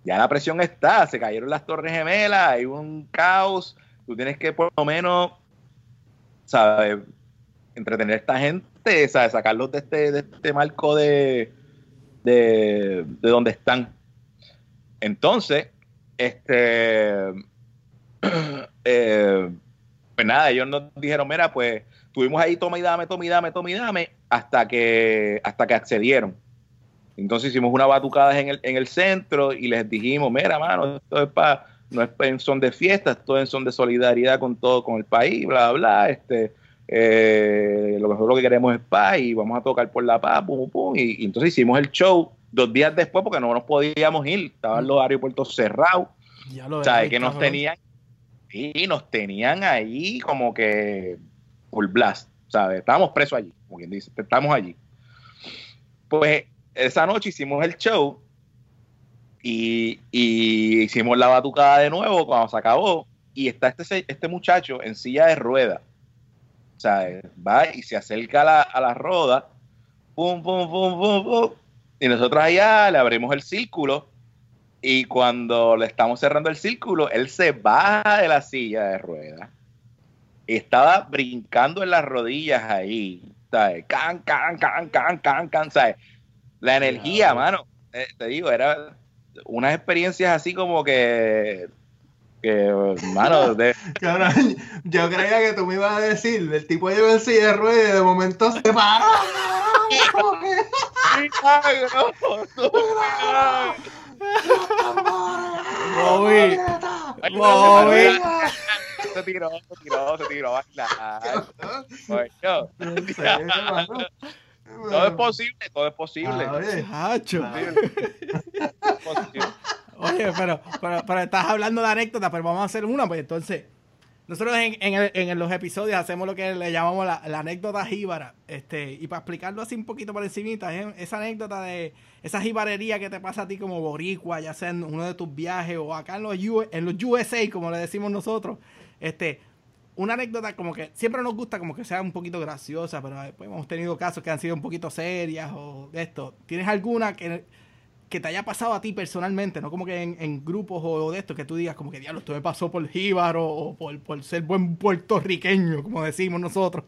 Ya la presión está, se cayeron las torres gemelas, hay un caos. Tú tienes que por lo menos, ¿sabes? Entretener a esta gente, ¿sabes? Sacarlos de este, de este marco de, de, de donde están. Entonces, este, eh, pues nada, ellos nos dijeron, mira, pues tuvimos ahí toma y dame, toma y dame, toma y dame, hasta que, hasta que accedieron. Entonces hicimos una batucada en el, en el centro y les dijimos, mira, mano, esto es para, no es en son de fiesta, esto es en son de solidaridad con todo, con el país, bla, bla, este, eh, lo mejor lo que queremos es paz y vamos a tocar por la paz, pum, pum, y, y entonces hicimos el show dos días después porque no nos podíamos ir, estaban los aeropuertos cerrados, Ya lo ¿sabes? Que nos tenían, y nos tenían ahí como que full blast, ¿sabes? Estábamos presos allí, como quien dice, estamos allí. Pues esa noche hicimos el show y, y hicimos la batucada de nuevo cuando se acabó y está este, este muchacho en silla de ruedas, ¿sabes? Va y se acerca a la, a la roda, pum, pum, pum, pum, pum, y nosotros allá le abrimos el círculo y cuando le estamos cerrando el círculo, él se baja de la silla de ruedas. Y estaba brincando en las rodillas ahí. ¿sabes? Can, can, can, can, can, can, ¿sabes? La energía, mano. eh, te digo, era unas experiencias así como que. Que, mano, de, Cabrón, yo creía que tú me ibas a decir, el tipo lleva en silla de ruedas y de momento se paró. Bobby, Bobby. se tiró, se tiró, se tiró a bailar. Hermano. todo es posible, todo es posible. Ah, oye, Hacho. Es posible. Oye, pero, pero, pero estás hablando de anécdotas, pero vamos a hacer una, pues entonces. Nosotros en, en, el- en los episodios hacemos lo que le llamamos la, anécdota jíbara. Este, y para explicarlo así un poquito por encimita, es esa anécdota de esa jibarería que te pasa a ti como boricua, ya sea en uno de tus viajes o acá en los, U- en los USA, como le decimos nosotros. Este, una anécdota como que siempre nos gusta como que sea un poquito graciosa, pero eh, pues, hemos tenido casos que han sido un poquito serias o de esto. ¿Tienes alguna que, que te haya pasado a ti personalmente? No como que en, en grupos o de esto que tú digas como que diablo, esto me pasó por jíbaro o por, por ser buen puertorriqueño, como decimos nosotros.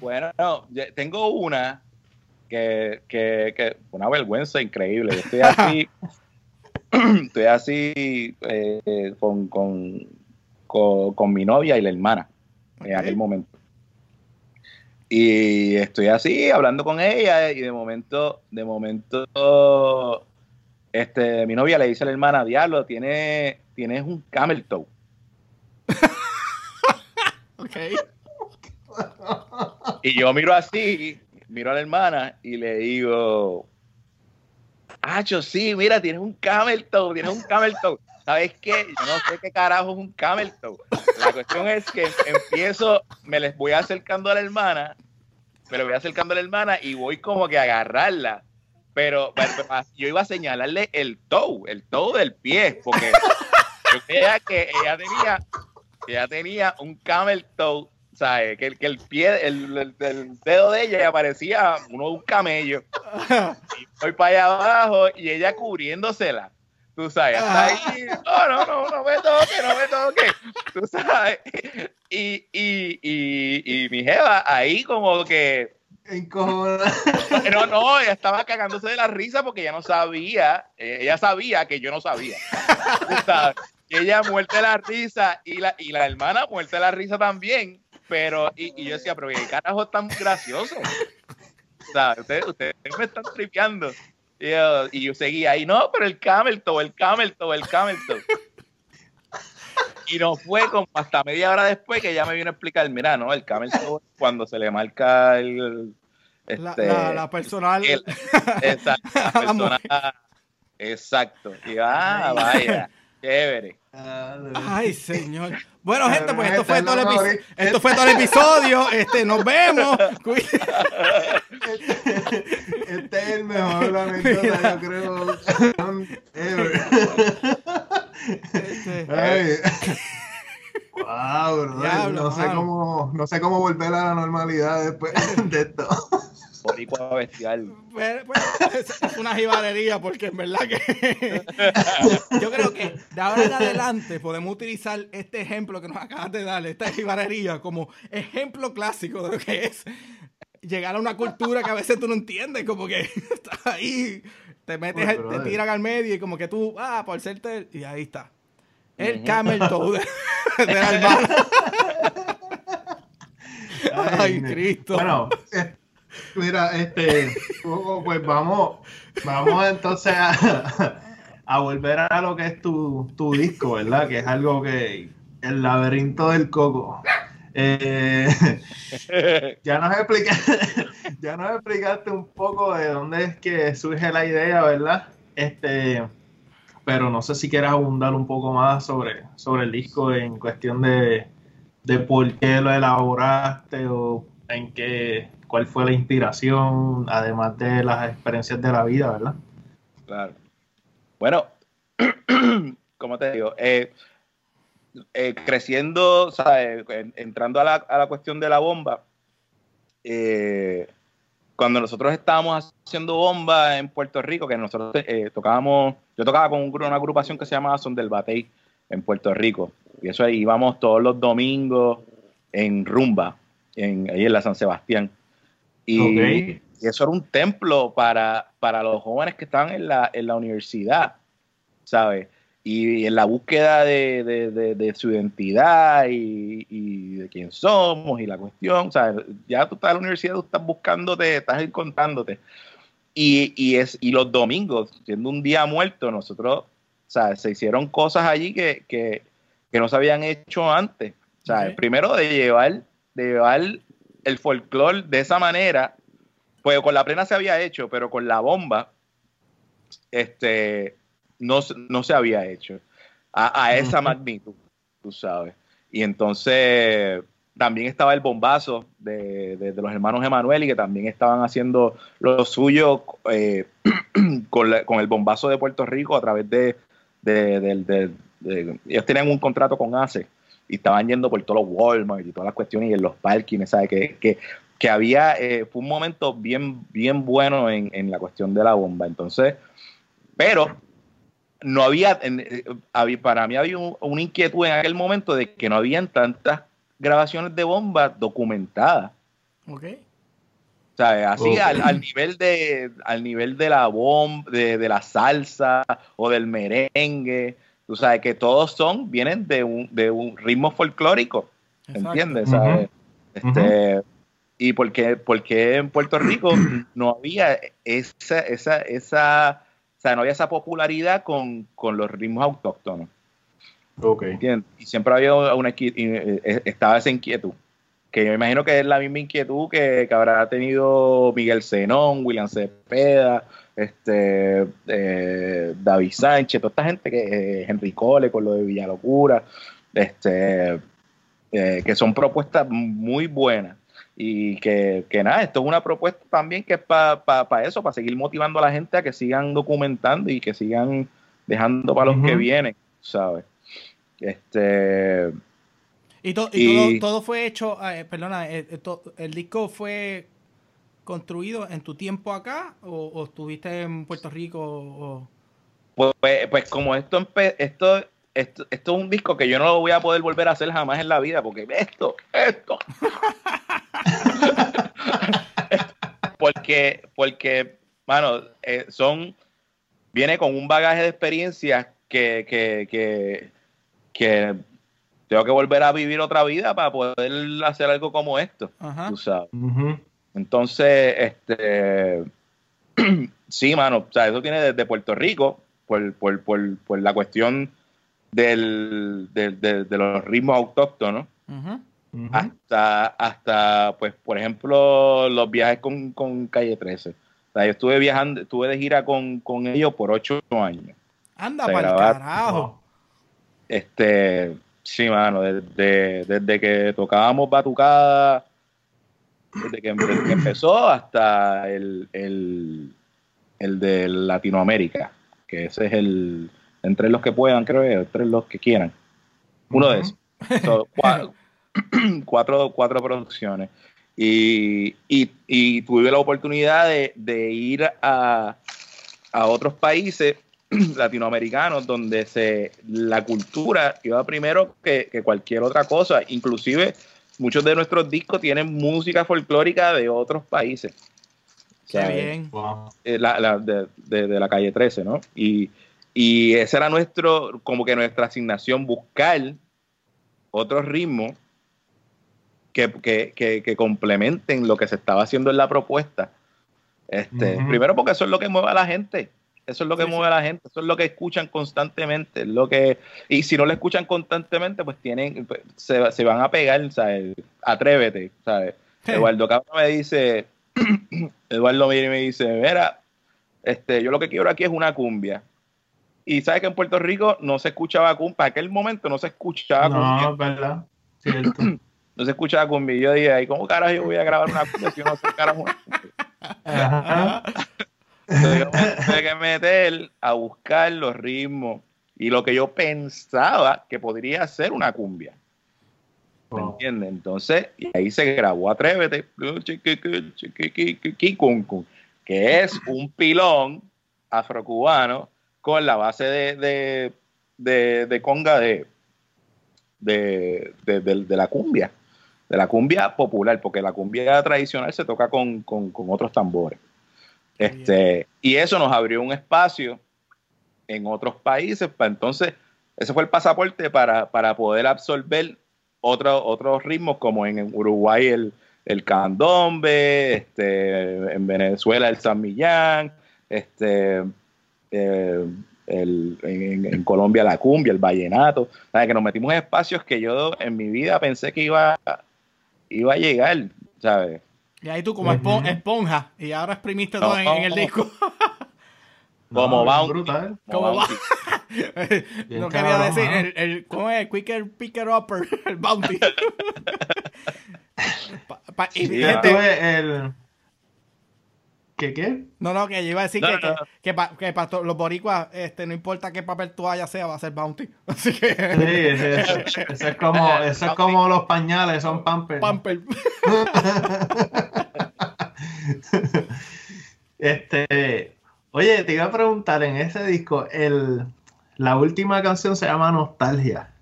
Bueno, no, tengo una que, que, que una vergüenza increíble. Yo estoy así, estoy así eh, con, con, con, con mi novia y la hermana en aquel momento. Y estoy así hablando con ella y de momento, de momento, este, mi novia le dice a la hermana, diablo, tiene, tienes un camel toe. Ok. Y yo miro así, miro a la hermana y le digo, Acho, sí, mira, tienes un camel toe, tienes un camel toe. ¿Sabes qué? Yo no sé qué carajo es un camel toe. La cuestión es que empiezo, me les voy acercando a la hermana, me le voy acercando a la hermana y voy como que a agarrarla. Pero, pero yo iba a señalarle el toe, el toe del pie, porque yo creía que ella tenía, ella tenía un camel toe ¿sabes? Que, que el pie, el, el- dedo de ella parecía uno de un camello. Y voy para allá abajo y ella cubriéndosela. Tú sabes, ahí, no, no, no, no me toque, no me toque. Tú sabes. Y, y, y, y mi jeva ahí como que, Encojona. no, no, ella estaba cagándose de la risa porque ella no sabía, eh, ella sabía que yo no sabía. Sabes. Ella muerte de la risa y la, y la hermana muerte de la risa también. Pero, y, y yo decía, pero ¿qué carajo tan gracioso? Sea, ustedes, ustedes me están tripeando. Y yo, seguía ahí, no, pero el camel toe, el camel toe, el camel toe. Y no fue como hasta media hora después que ella me vino a explicar, mira, no, el camel toe es cuando se le marca el... La, este, la, la personal. el- exacto, la. Y ah, vaya, chévere. Ay, señor. Bueno, gente, pues esto Este fue todo el episodio. Esto fue todo el episodio. Este, nos vemos. Cuí- Este es el mejor anécdota, yo creo. ever. Este, Ay. Wow. Diablo, no sé cómo, no sé cómo volver a la normalidad después de esto. Boricua bestial. Pues, pues, es, una jibarería porque en verdad que yo creo que de ahora en adelante podemos utilizar este ejemplo que nos acabas de dar, esta jibarería, como ejemplo clásico de lo que es llegar a una cultura que a veces tú no entiendes, como que estás ahí, te metes, Pues, te tiran al medio y como que tú, ah, por serte, y ahí está. El Ujú. camel toe de, de la hermana. Ay, Cristo. Bueno, eh, mira, este, Hugo, pues vamos, vamos entonces a, a volver a lo que es tu, tu disco, ¿verdad? Que es algo que, el laberinto del coco. Eh, ya nos explicaste, ya nos explicaste un poco de dónde es que surge la idea, ¿verdad? Este, pero no sé si quieres abundar un poco más sobre, sobre el disco en cuestión de, de por qué lo elaboraste o en qué, cuál fue la inspiración, además de las experiencias de la vida, ¿verdad? Claro. Bueno, como te digo, eh, eh, creciendo, ¿sabes? En- entrando a la, a la cuestión de la bomba, eh, cuando nosotros estábamos haciendo bomba en Puerto Rico, que nosotros eh, tocábamos, yo tocaba con un una agrupación que se llamaba Son del Batey en Puerto Rico, y eso ahí íbamos todos los domingos en rumba, en, ahí en la San Sebastián. Y, Ok. y eso era un templo para, para los jóvenes que estaban en la, en la universidad, ¿sabes? Y, en la búsqueda de, de- de- de su identidad y, y de quién somos y la cuestión, ¿sabes? Ya tú estás en la universidad, tú estás buscándote, estás encontrándote. Y, y, es, y los domingos, siendo un día muerto, nosotros, ¿sabes? Se hicieron cosas allí que, que, que no se habían hecho antes. ¿sabes? Ok. Primero de llevar, de llevar el folclore de esa manera, pues con la plena se había hecho, pero con la bomba, este, no, se- no se había hecho a, a esa magnitud, tú sabes. Y entonces también estaba el bombazo de, de- de los hermanos Emanuel y que también estaban haciendo lo suyo eh, con, la- con el bombazo de Puerto Rico a través de, de- ellos tenían un contrato con ACE y estaban yendo por todos los Walmart y todas las cuestiones y en los parkings, ¿sabes? Que, que, que había, eh, fue un momento bien, bien bueno en, en la cuestión de la bomba. Entonces, pero no había, en- eh, había- para mí había un- una inquietud en aquel momento de que no habían tantas grabaciones de bomba documentadas. Ok. ¿sabes? Así Ok. al, al nivel de al nivel de la bomba, de, de la salsa o del merengue, tú sabes que todos son vienen de un, de un ritmo folclórico, Exacto. ¿entiendes? ¿Sabes? Este, y porque porque en Puerto Rico no había esa esa esa o sea, no había esa popularidad con, con los ritmos autóctonos. Ok. ¿entiendes? Y siempre había una eh, estaba esa inquietud. Que yo me imagino que es la misma inquietud que, que habrá tenido Miguel Zenón, William Cepeda, este, eh, David Sánchez, toda esta gente que eh, Henry Cole con lo de Villalocura, este, eh, que son propuestas muy buenas. Y que, que nada, esto es una propuesta también que es para eso, para seguir motivando a la gente a que sigan documentando y que sigan dejando para los que vienen, ¿sabes? Este, Y, to- y Y- todo, todo fue hecho, eh, perdona, eh, eh, to- el disco fue construido en tu tiempo acá o, o estuviste en Puerto Rico o... pues, pues, pues como esto, esto, esto, esto es un disco que yo no lo voy a poder volver a hacer jamás en la vida, porque esto, esto. porque, porque, mano, eh, son, viene con un bagaje de experiencias que, que, que, que tengo que volver a vivir otra vida para poder hacer algo como esto, Ajá. tú sabes. Entonces, este, sí, mano, o sea, eso tiene desde Puerto Rico, por, por, por, por la cuestión del, del- del- de los ritmos autóctonos, hasta, hasta, pues, por ejemplo, los viajes con, con Calle 13. O sea, yo estuve viajando, estuve de gira con, con ellos por ocho años. Anda para carajo. Este, sí, mano, desde, desde que tocábamos batucada desde que, empezó hasta el, el, el, de Latinoamérica, que ese es el, entre los que puedan, creo, entre los que quieran. Uno de esos. cuatro, cuatro, producciones. Y, y, tuve la oportunidad de, de ir a, a otros países latinoamericanos donde se la cultura iba primero que, cualquier otra cosa. Inclusive muchos de nuestros discos tienen música folclórica de otros países. Qué bien. Eh, de, la calle 13, ¿no? Y, y ese era nuestro, como que nuestra asignación, buscar otros ritmos que, que, complementen lo que se estaba haciendo en la propuesta. Este, Primero porque eso es lo que mueve a la gente. Eso es lo que mueve a la gente, eso es lo que escuchan constantemente, lo que y si no lo escuchan constantemente, pues tienen pues, se, van a pegar, ¿sabes? Atrévete, ¿sabes? Eduardo Cabra me dice, Eduardo me dice, mira, este, yo lo que quiero aquí es una cumbia. Y sabes que en Puerto Rico no se escuchaba cumbia, para aquel momento no se escuchaba cumbia. No, verdad. no se escuchaba cumbia. Y yo dije, ¿y cómo carajo yo voy a grabar una cumbia si yo no sé carajo? Ajá. Tuve que meter a buscar los ritmos y lo que yo pensaba que podría ser una cumbia. ¿Me entiendes? Entonces, y ahí se grabó Atrévete, que es un pilón afrocubano con la base de, de, conga de, de, la cumbia, de la cumbia popular, porque la cumbia tradicional se toca con otros tambores. Este, y eso nos abrió un espacio en otros países, para entonces, ese fue el pasaporte para, poder absorber otros ritmos, como en Uruguay el, el candombe, este, en Venezuela el San Millán, este, eh, en, Colombia la cumbia, el vallenato, que nos metimos en espacios que yo en mi vida pensé que iba, iba a llegar, ¿sabes? Y ahí tú como esponja, y ahora exprimiste todo en, el disco. como va Brutal. Como va. no quería decir, el, el, ¿cómo es? Quicker Picker Upper, el Bounty. y sí, el, ¿Qué qué? No, no, que yo iba a decir que, que, que, para los boricuas, este, no importa qué papel toalla sea, va a ser bounty. Así que... Sí, eso, es como, eso es como los pañales, son pampers. Pampers. este, oye, te iba a preguntar, en ese disco, el, la última canción se llama Nostalgia.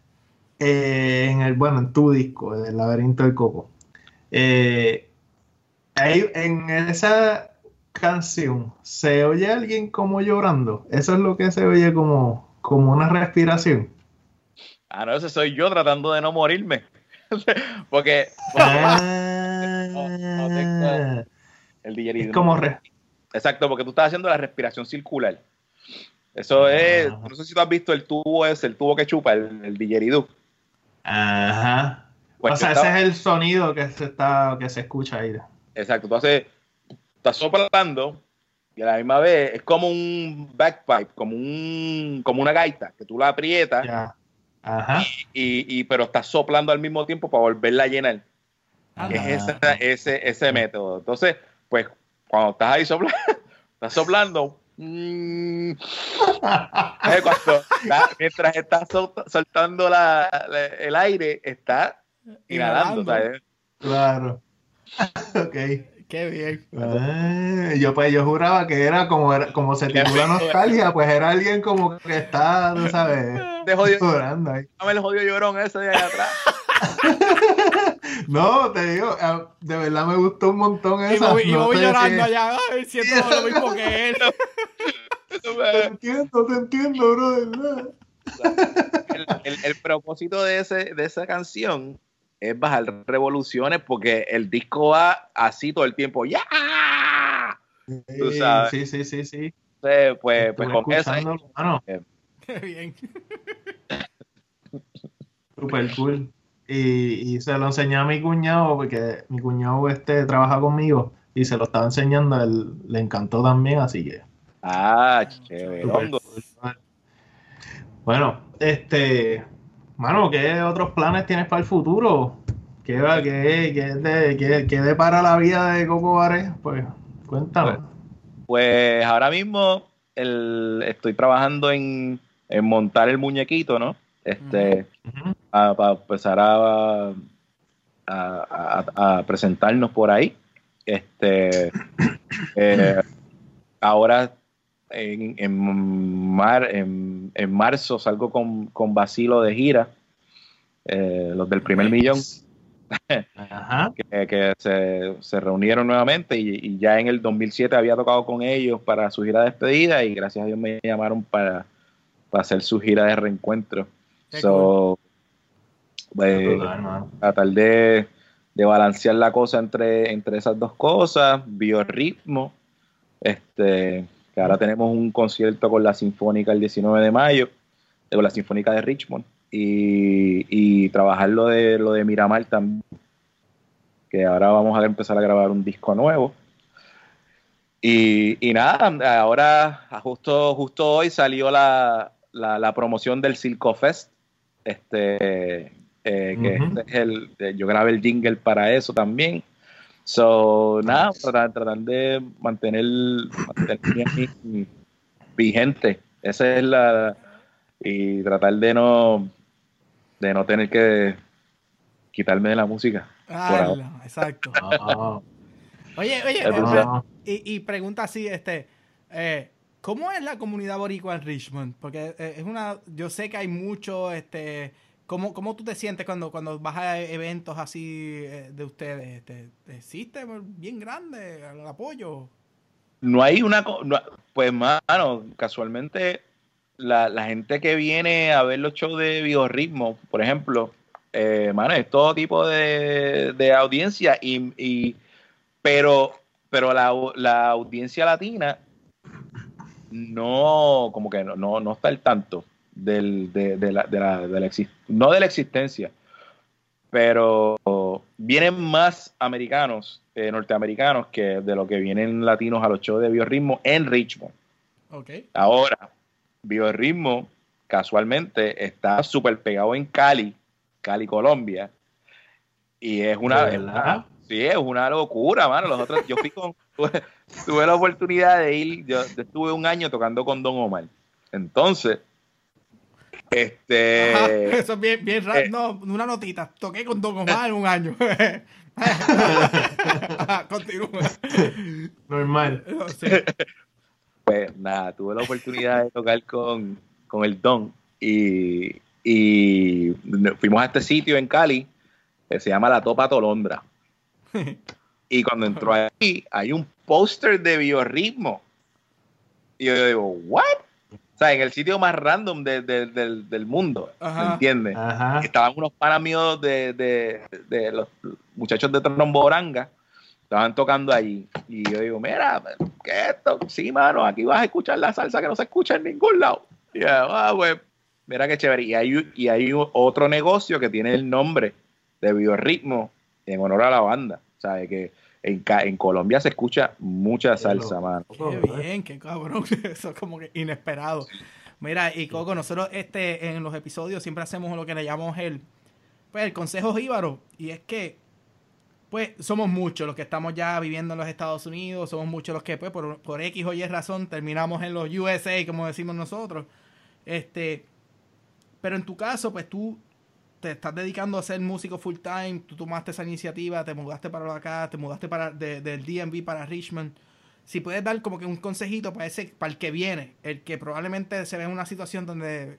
Eh, en el, bueno, en tu disco, El laberinto del coco. Eh, en esa canción, ¿se oye alguien como llorando? Eso es lo que se oye como, como una respiración. Ah, no, ese soy yo tratando de no morirme. porque, ah. DJ es como Exacto, porque tú estás haciendo la respiración circular. Eso es, no sé si tú has visto el tubo ese, el tubo que chupa, el, el didgeridoo. Ajá. Pues o sea, ese es el sonido que se está, que se escucha ahí. Exacto, tú haces está soplando y a la misma vez es como un backpipe, como un como una gaita, que tú la aprietas Y, pero estás soplando al mismo tiempo para volverla a llenar. Es ese, ese método. Entonces, pues cuando estás ahí soplando, estás soplando, mm, mientras estás soltando el aire, está inhalando. Claro. ok. Qué bien. Ah, yo pues yo juraba que era como como se titula nostalgia, pues era alguien como que está, tú sabes, de jodido, llorando ahí. Dame el jodido llorón ese de allá atrás. no, te digo, eh, de verdad me gustó un montón esa. Y, voy, llorando allá, ay, siento lo mismo que él. te entiendo, te entiendo, bro, el, el, el propósito de, ese, de esa canción es bajar revoluciones porque el disco va así todo el tiempo. ¡Ya! Sí, sí, sí, sí. pues, pues con eso. Eh, Qué bien. Super cool. Y, y, se lo enseñé a mi cuñado porque mi cuñado este trabaja conmigo y se lo estaba enseñando, él le encantó también, así que. Ah, chévere. Bueno, este, Mano, ¿qué otros planes tienes para el futuro? ¿Qué va? ¿Qué, qué, de, qué, qué depara la vida de Coco Baré? Pues cuéntame. Pues ahora mismo el, estoy trabajando en, en montar el muñequito, ¿no? Este, a- para empezar a, a, a- a presentarnos por ahí. Este, eh, ahora en, en, mar- en, en marzo salgo con, con Basilo de gira, eh, los del primer millón, Ajá. que, que se, se reunieron nuevamente y, y ya en el 2007 había tocado con ellos para su gira de despedida y gracias a Dios me llamaron para, para hacer su gira de reencuentro. Qué So, pues, Brutal, tratar de, de balancear la cosa entre, entre esas dos cosas, biorritmo, este, que ahora tenemos un concierto con la Sinfónica el 19 de mayo, eh, con la Sinfónica de Richmond, y, y trabajar lo de, lo de Miramar también, que ahora vamos a empezar a grabar un disco nuevo. Y, y nada, ahora justo, justo hoy salió la, la, la promoción del Circo Fest, este, eh, que este es el, eh, yo grabé el jingle para eso también. So, nada, tratar, tratar de mantener, vigente. Esa es la. Y tratar de no. De no tener que quitarme de la música. Ah, exacto. Oye, oye, Ya tú eh, sabes. no. y, y pregunta así, este, eh, ¿cómo es la comunidad boricua en Richmond? Porque eh, es una, yo sé que hay mucho, este, ¿cómo, cómo tú te sientes cuando, cuando vas a eventos así eh, de ustedes? Este, ¿Existe bien grande el apoyo? No hay una. pues, mano, casualmente, la, gente que viene a ver los shows de biorritmo, por ejemplo, eh, es todo tipo de, audiencia, y, pero, pero la audiencia latina no, como que no, no, no está al tanto del, de, de la, de la, de la no de la existencia, pero vienen más americanos, eh, norteamericanos, que de lo que vienen latinos a los shows de biorritmo en Richmond. Ok. Ahora, biorritmo casualmente está súper pegado en Cali, Cali, Colombia, y es una, ¿De verdad? Sí, es una locura, mano. Los otros, yo fui con, tuve, tuve la oportunidad de ir, yo, estuve un año tocando con Don Omar. Entonces, este, Ajá, eso es bien, bien raro. eh. no, una notita. Toqué con Don Omar un año. Continúa. Normal. No, sí. pues nada, tuve la oportunidad de tocar con, con el Don y, y fuimos a este sitio en Cali que se llama La Topa Tolondra. Y cuando entró ahí, hay un póster de biorritmo. Y yo digo, ¿what? O sea, en el sitio más random de- de- del, del mundo, Ajá. ¿me entiendes? Ajá. Estaban unos panas míos de, de, de los muchachos de Tromboranga, estaban tocando allí. Y yo digo, mira, ¿qué es esto? Sí, mano, aquí vas a escuchar la salsa que no se escucha en ningún lado. Y yo, ah, pues, mira qué chévere. Y hay, y hay otro negocio que tiene el nombre de biorritmo en honor a la banda. O sea, que en, Ca- en Colombia se escucha mucha salsa, mano. Qué bien, qué cabrón. Eso es como que inesperado. Mira, y Coco, nosotros este, en los episodios siempre hacemos lo que le llamamos el, pues, el consejo jíbaro. Y es que, pues, somos muchos los que estamos ya viviendo en los Estados Unidos, somos muchos los que, pues, por, por X o Y razón, terminamos en los USA, como decimos nosotros. Este, pero en tu caso, pues tú te estás dedicando a ser músico full time, tú tomaste esa iniciativa, te mudaste para acá, te mudaste para de- del DMV para Richmond. Si puedes dar como que un consejito para ese, para el que viene, el que probablemente se ve en una situación donde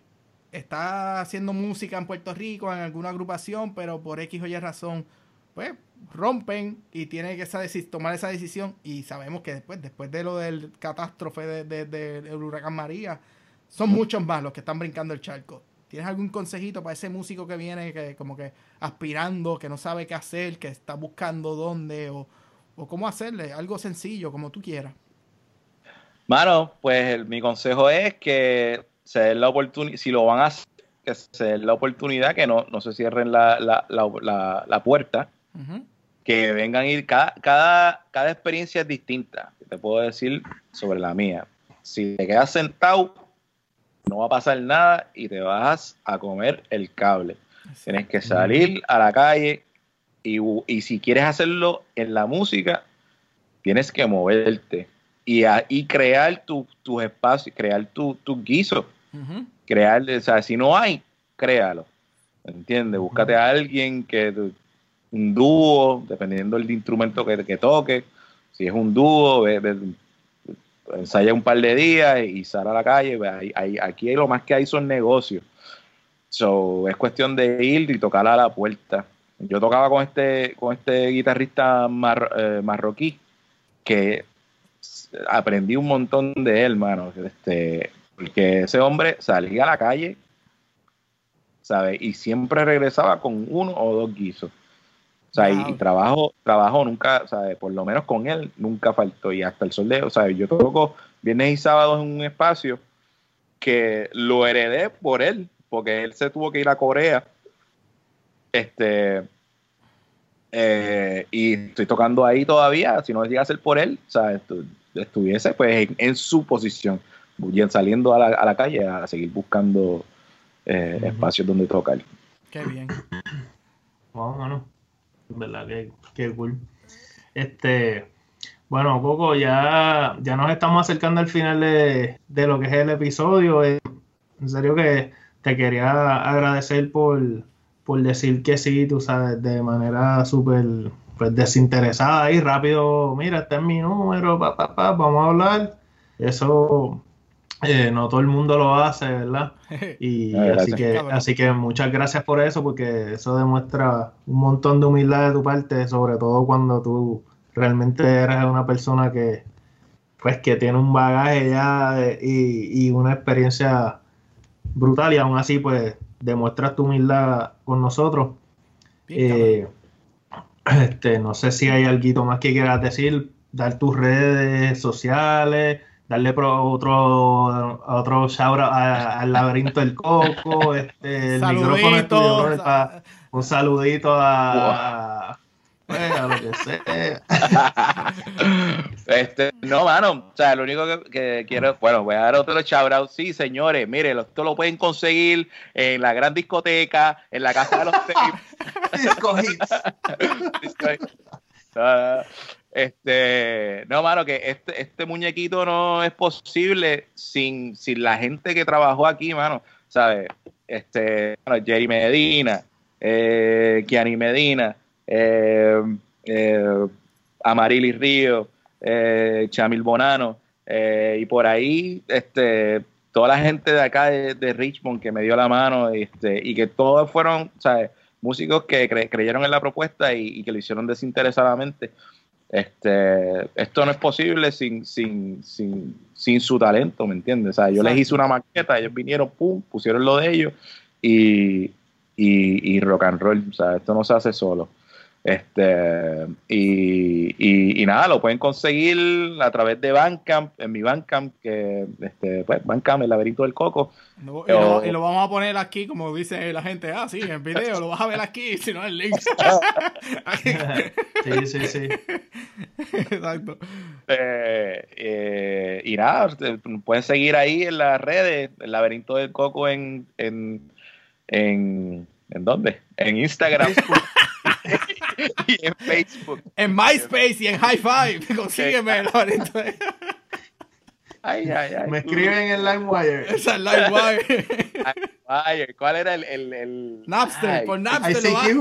está haciendo música en Puerto Rico, en alguna agrupación, pero por X o Y razón, pues rompen y tiene que esa tomar esa decisión. Y sabemos que después, después de lo del catástrofe de- de- de- del huracán María, son muchos más los que están brincando el charco. ¿Tienes algún consejito para ese músico que viene que como que aspirando, que no sabe qué hacer, que está buscando dónde o, o cómo hacerle? Algo sencillo, como tú quieras. Mano, pues el- mi consejo es que se den la oportunidad, si lo van a hacer, que se den la oportunidad, que no, no se cierren la, la, la, puerta, que vengan a ir, cada, cada, cada experiencia es distinta, te puedo decir sobre la mía. Si te quedas sentado, no va a pasar nada y te vas a comer el cable. Tienes que salir a la calle, Y, y si quieres hacerlo en la música, tienes que moverte y, y crear tus tu espacios, crear tus tu guisos. Crear, o sea, si no hay, créalo. ¿Entiendes? Búscate a alguien que un dúo, dependiendo del instrumento que, que toque. Si es un dúo, ensaya un par de días y sal a la calle. aquí lo más que hay son negocios. So, es cuestión de ir y tocar a la puerta. Yo tocaba con este, con este guitarrista eh, marroquí que aprendí un montón de él, mano. Este, porque ese hombre salía a la calle, ¿sabes? Y siempre regresaba con uno o dos guisos. O sea, y, trabajo, trabajo nunca, ¿sabes? Por lo menos con él nunca faltó. Y hasta el sol de, o sea, yo toco viernes y sábados en un espacio que lo heredé por él, porque él se tuvo que ir a Corea. Este, eh, y estoy tocando ahí todavía, si no llega a ser por él, o sea, estuviese pues en, su posición, saliendo a la, a la, calle a seguir buscando eh, espacios donde tocar. Qué bien. Wow, mano. ¿Verdad? Qué, cool. Este, bueno, Coco, ya, ya nos estamos acercando al final de, de lo que es el episodio. En serio que te quería agradecer por por decir que sí, tú sabes, de manera súper pues, desinteresada y rápido, mira, este es mi número, pa, pa, pa, vamos a hablar. Eso eh, no todo el mundo lo hace, ¿verdad? Y así que, así que muchas gracias por eso, porque eso demuestra un montón de humildad de tu parte, sobre todo cuando tú realmente eres una persona que pues que tiene un bagaje ya y, y una experiencia brutal y aún así pues demuestras tu humildad con nosotros. Eh, este, no sé si hay algo más que quieras decir, dar tus redes sociales, darle otro, otro shout al laberinto del coco, este, el micrófono un saludito a, este, no, mano, o sea, lo único que, quiero, bueno, voy a dar otro shout Sí, señores, mire, esto lo pueden conseguir en la gran discoteca, en la casa de los Disco este, no, mano, que este, este muñequito no es posible sin, sin la gente que trabajó aquí, mano, ¿sabes? Este, bueno, Jerry Medina, eh, Kiani Medina, eh, eh, Río, eh, Chamil Bonano, eh, y por ahí, este, toda la gente de acá de, Richmond que me dio la mano, este, y que todos fueron, músicos que creyeron en la propuesta y, que lo hicieron desinteresadamente. Este, esto no es posible sin, sin, sin, sin su talento, ¿me entiendes? O sea, yo les hice una maqueta, ellos vinieron, pum, pusieron lo de ellos y, y, y rock and roll. O sea, esto no se hace solo. Este, y, y, nada, lo pueden conseguir a través de Bandcamp, en mi Bandcamp, que este, pues, Bandcamp, el laberinto del coco. y, lo, vamos a poner aquí, como dice la gente, ah, sí, en video, lo vas a ver aquí, si no el link. sí, sí, sí. Exacto. Eh, eh, y nada, pueden seguir ahí en las redes, el laberinto del coco en, en, en, ¿en dónde? En Instagram. y en Facebook. En MySpace y en High Five. Consígueme, Ay, ay, ay. Me escriben en LimeWire. Esa es LimeWire. LimeWire. ¿Cuál era el, el, el... Napster? por Napster lo bajas.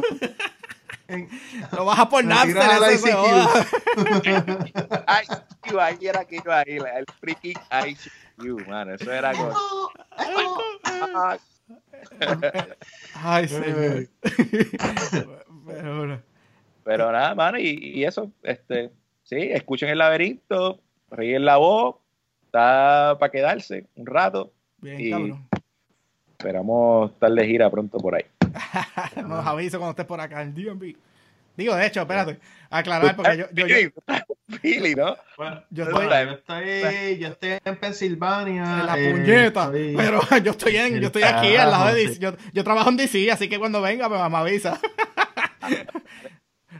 lo bajas por Napster. ICQ, ahí era que iba ahí. El freaking ICQ, mano. Eso era como... Ay, señor. Pero, nada, mano, y, eso, este, sí, escuchen el laberinto, ríen la voz, está para quedarse un rato. Bien, y Esperamos estar de gira pronto por ahí. Nos aviso cuando estés por acá en DMV. Digo, de hecho, espérate, aclarar porque yo... yo, yo ¿no? yo, estoy, yo, estoy, en Pensilvania. En la eh, puñeta. pero yo estoy en, yo estoy aquí al lado de DC. Yo, yo trabajo en DC, así que cuando venga, pues me avisa.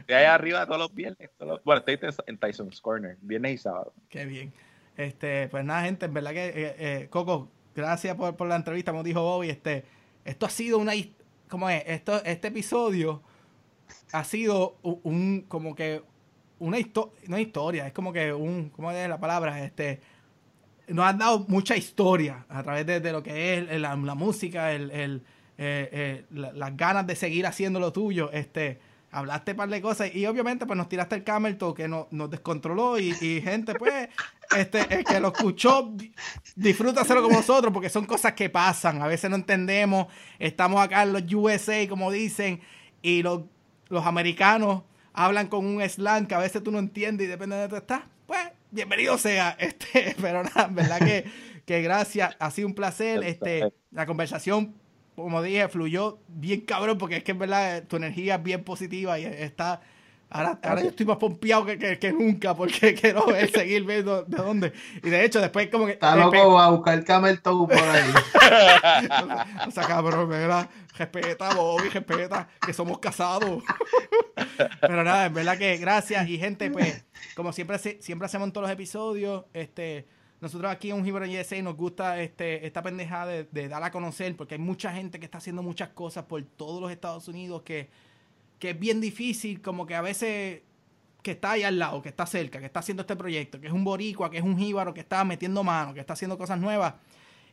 De ahí arriba todos los viernes. bueno, estoy en Tyson's Corner, viernes y sábado. Qué bien. Este, pues nada, gente, en verdad que, eh, eh, Coco, gracias por, por, la entrevista, como dijo Bobby. Este, esto ha sido una. ¿Cómo es? Esto, este episodio ha sido un, como que una, una historia, es como que un, ¿cómo es la palabra? Este, nos han dado mucha historia a través de, lo que es la, música, el, el eh, eh, las ganas de seguir haciendo lo tuyo. Este, hablaste un par de cosas y obviamente pues nos tiraste el camel que nos, nos descontroló y, gente pues este el que lo escuchó disfruta hacerlo como nosotros porque son cosas que pasan. A veces no entendemos. Estamos acá en los USA como dicen y los, los americanos hablan con un slang que a veces tú no entiendes y depende de dónde estás pues bienvenido sea. Este pero nada verdad que, que gracias. Ha sido un placer este la conversación como dije, fluyó bien cabrón, porque es que en verdad tu energía es bien positiva y está. Ahora, ahora yo estoy más pompeado que, que, nunca porque quiero ver, seguir viendo de dónde. Y de hecho, después como que. Está loco a buscar camel toe por ahí. o sea, cabrón, ¿verdad? Respeta, Bobby, respeta, que somos casados. Pero nada, en verdad que gracias. Y gente, pues, como siempre, siempre hacemos en todos los episodios, este nosotros aquí en un Hibro USA nos gusta este, esta pendeja de, dar a conocer, porque hay mucha gente que está haciendo muchas cosas por todos los Estados Unidos que, que es bien difícil, como que a veces que está ahí al lado, que está cerca, que está haciendo este proyecto, que es un boricua, que es un jíbaro, que está metiendo mano, que está haciendo cosas nuevas.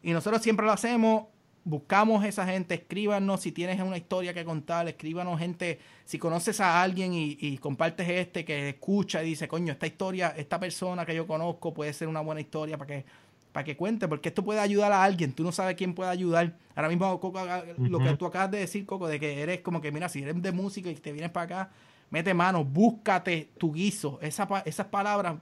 Y nosotros siempre lo hacemos buscamos esa gente, escríbanos si tienes una historia que contar, escríbanos gente, si conoces a alguien y, compartes este que escucha y dice, coño, esta historia, esta persona que yo conozco puede ser una buena historia para que, para que cuente, porque esto puede ayudar a alguien, tú no sabes quién puede ayudar. Ahora mismo, Coco, lo que tú acabas de decir, Coco, de que eres como que, mira, si eres de música y te vienes para acá, mete mano, búscate tu guiso, Esa, esas palabras,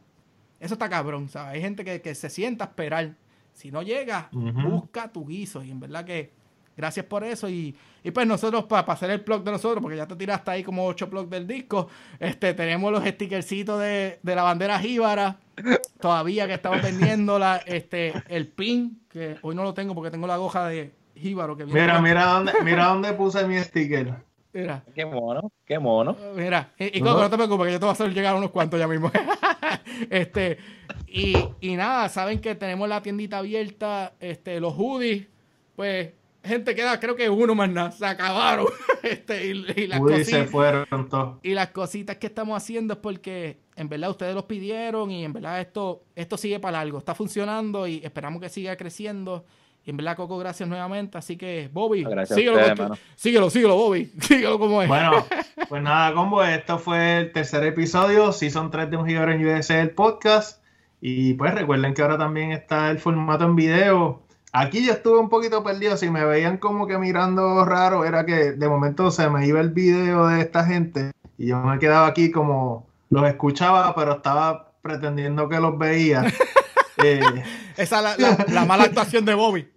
eso está cabrón, ¿sabes? Hay gente que, que se sienta a esperar si no llega, busca tu guiso. Y en verdad que gracias por eso. Y, pues nosotros, para hacer el blog de nosotros, porque ya te tiraste ahí como ocho blogs del disco, este tenemos los stickercitos de, de la bandera jíbara. Todavía que estamos vendiendo la, este, el pin, que hoy no lo tengo porque tengo la goja de jíbaro. Que mira, mira dónde, mira dónde puse mi sticker. Mira. Qué mono, qué mono. Mira, y, y no te preocupes, que yo te voy a hacer llegar unos cuantos ya mismo. este, y, y, nada, saben que tenemos la tiendita abierta, este, los hoodies, pues, gente queda, creo que uno más nada, se acabaron. este, y, las cositas, se fueron todos. Y las cositas que estamos haciendo es porque en verdad ustedes los pidieron y en verdad esto, esto sigue para algo, está funcionando y esperamos que siga creciendo. Y en verdad, Coco, gracias nuevamente. Así que, Bobby, síguelo, síguelo, síguelo, Bobby. Síguelo como es. Bueno, pues nada, combo, esto fue el tercer episodio, Season 3 de Un Gigaro en USA, el podcast. Y pues recuerden que ahora también está el formato en video. Aquí yo estuve un poquito perdido. Si me veían como que mirando raro, era que de momento se me iba el video de esta gente. Y yo me quedaba aquí como los escuchaba, pero estaba pretendiendo que los veía. Eh, Esa es la, la mala actuación de Bobby.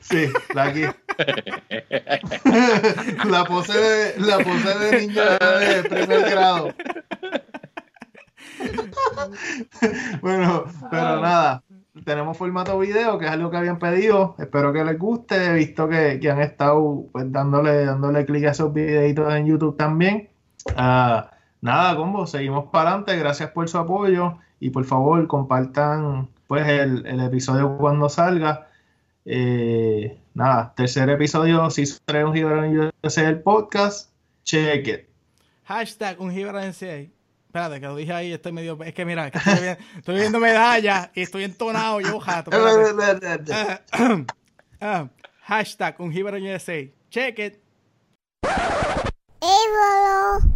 Sí, la aquí. la pose de, la pose de niña de primer grado. bueno, pero nada. Tenemos formato video, que es algo que habían pedido. Espero que les guste. He visto que, han estado pues, dándole, dándole clic a esos videitos en YouTube también. Uh, nada, combo, seguimos para adelante. Gracias por su apoyo. Y por favor, compartan pues el, el episodio cuando salga. Eh, nada, tercer episodio, si trae un Gibran el podcast, check it. Hashtag un Gibran Espérate, que lo dije ahí, estoy medio. Es que mira, estoy, viendo, medallas y estoy entonado, yo jato. uh, hashtag un USA. Check it. Hey,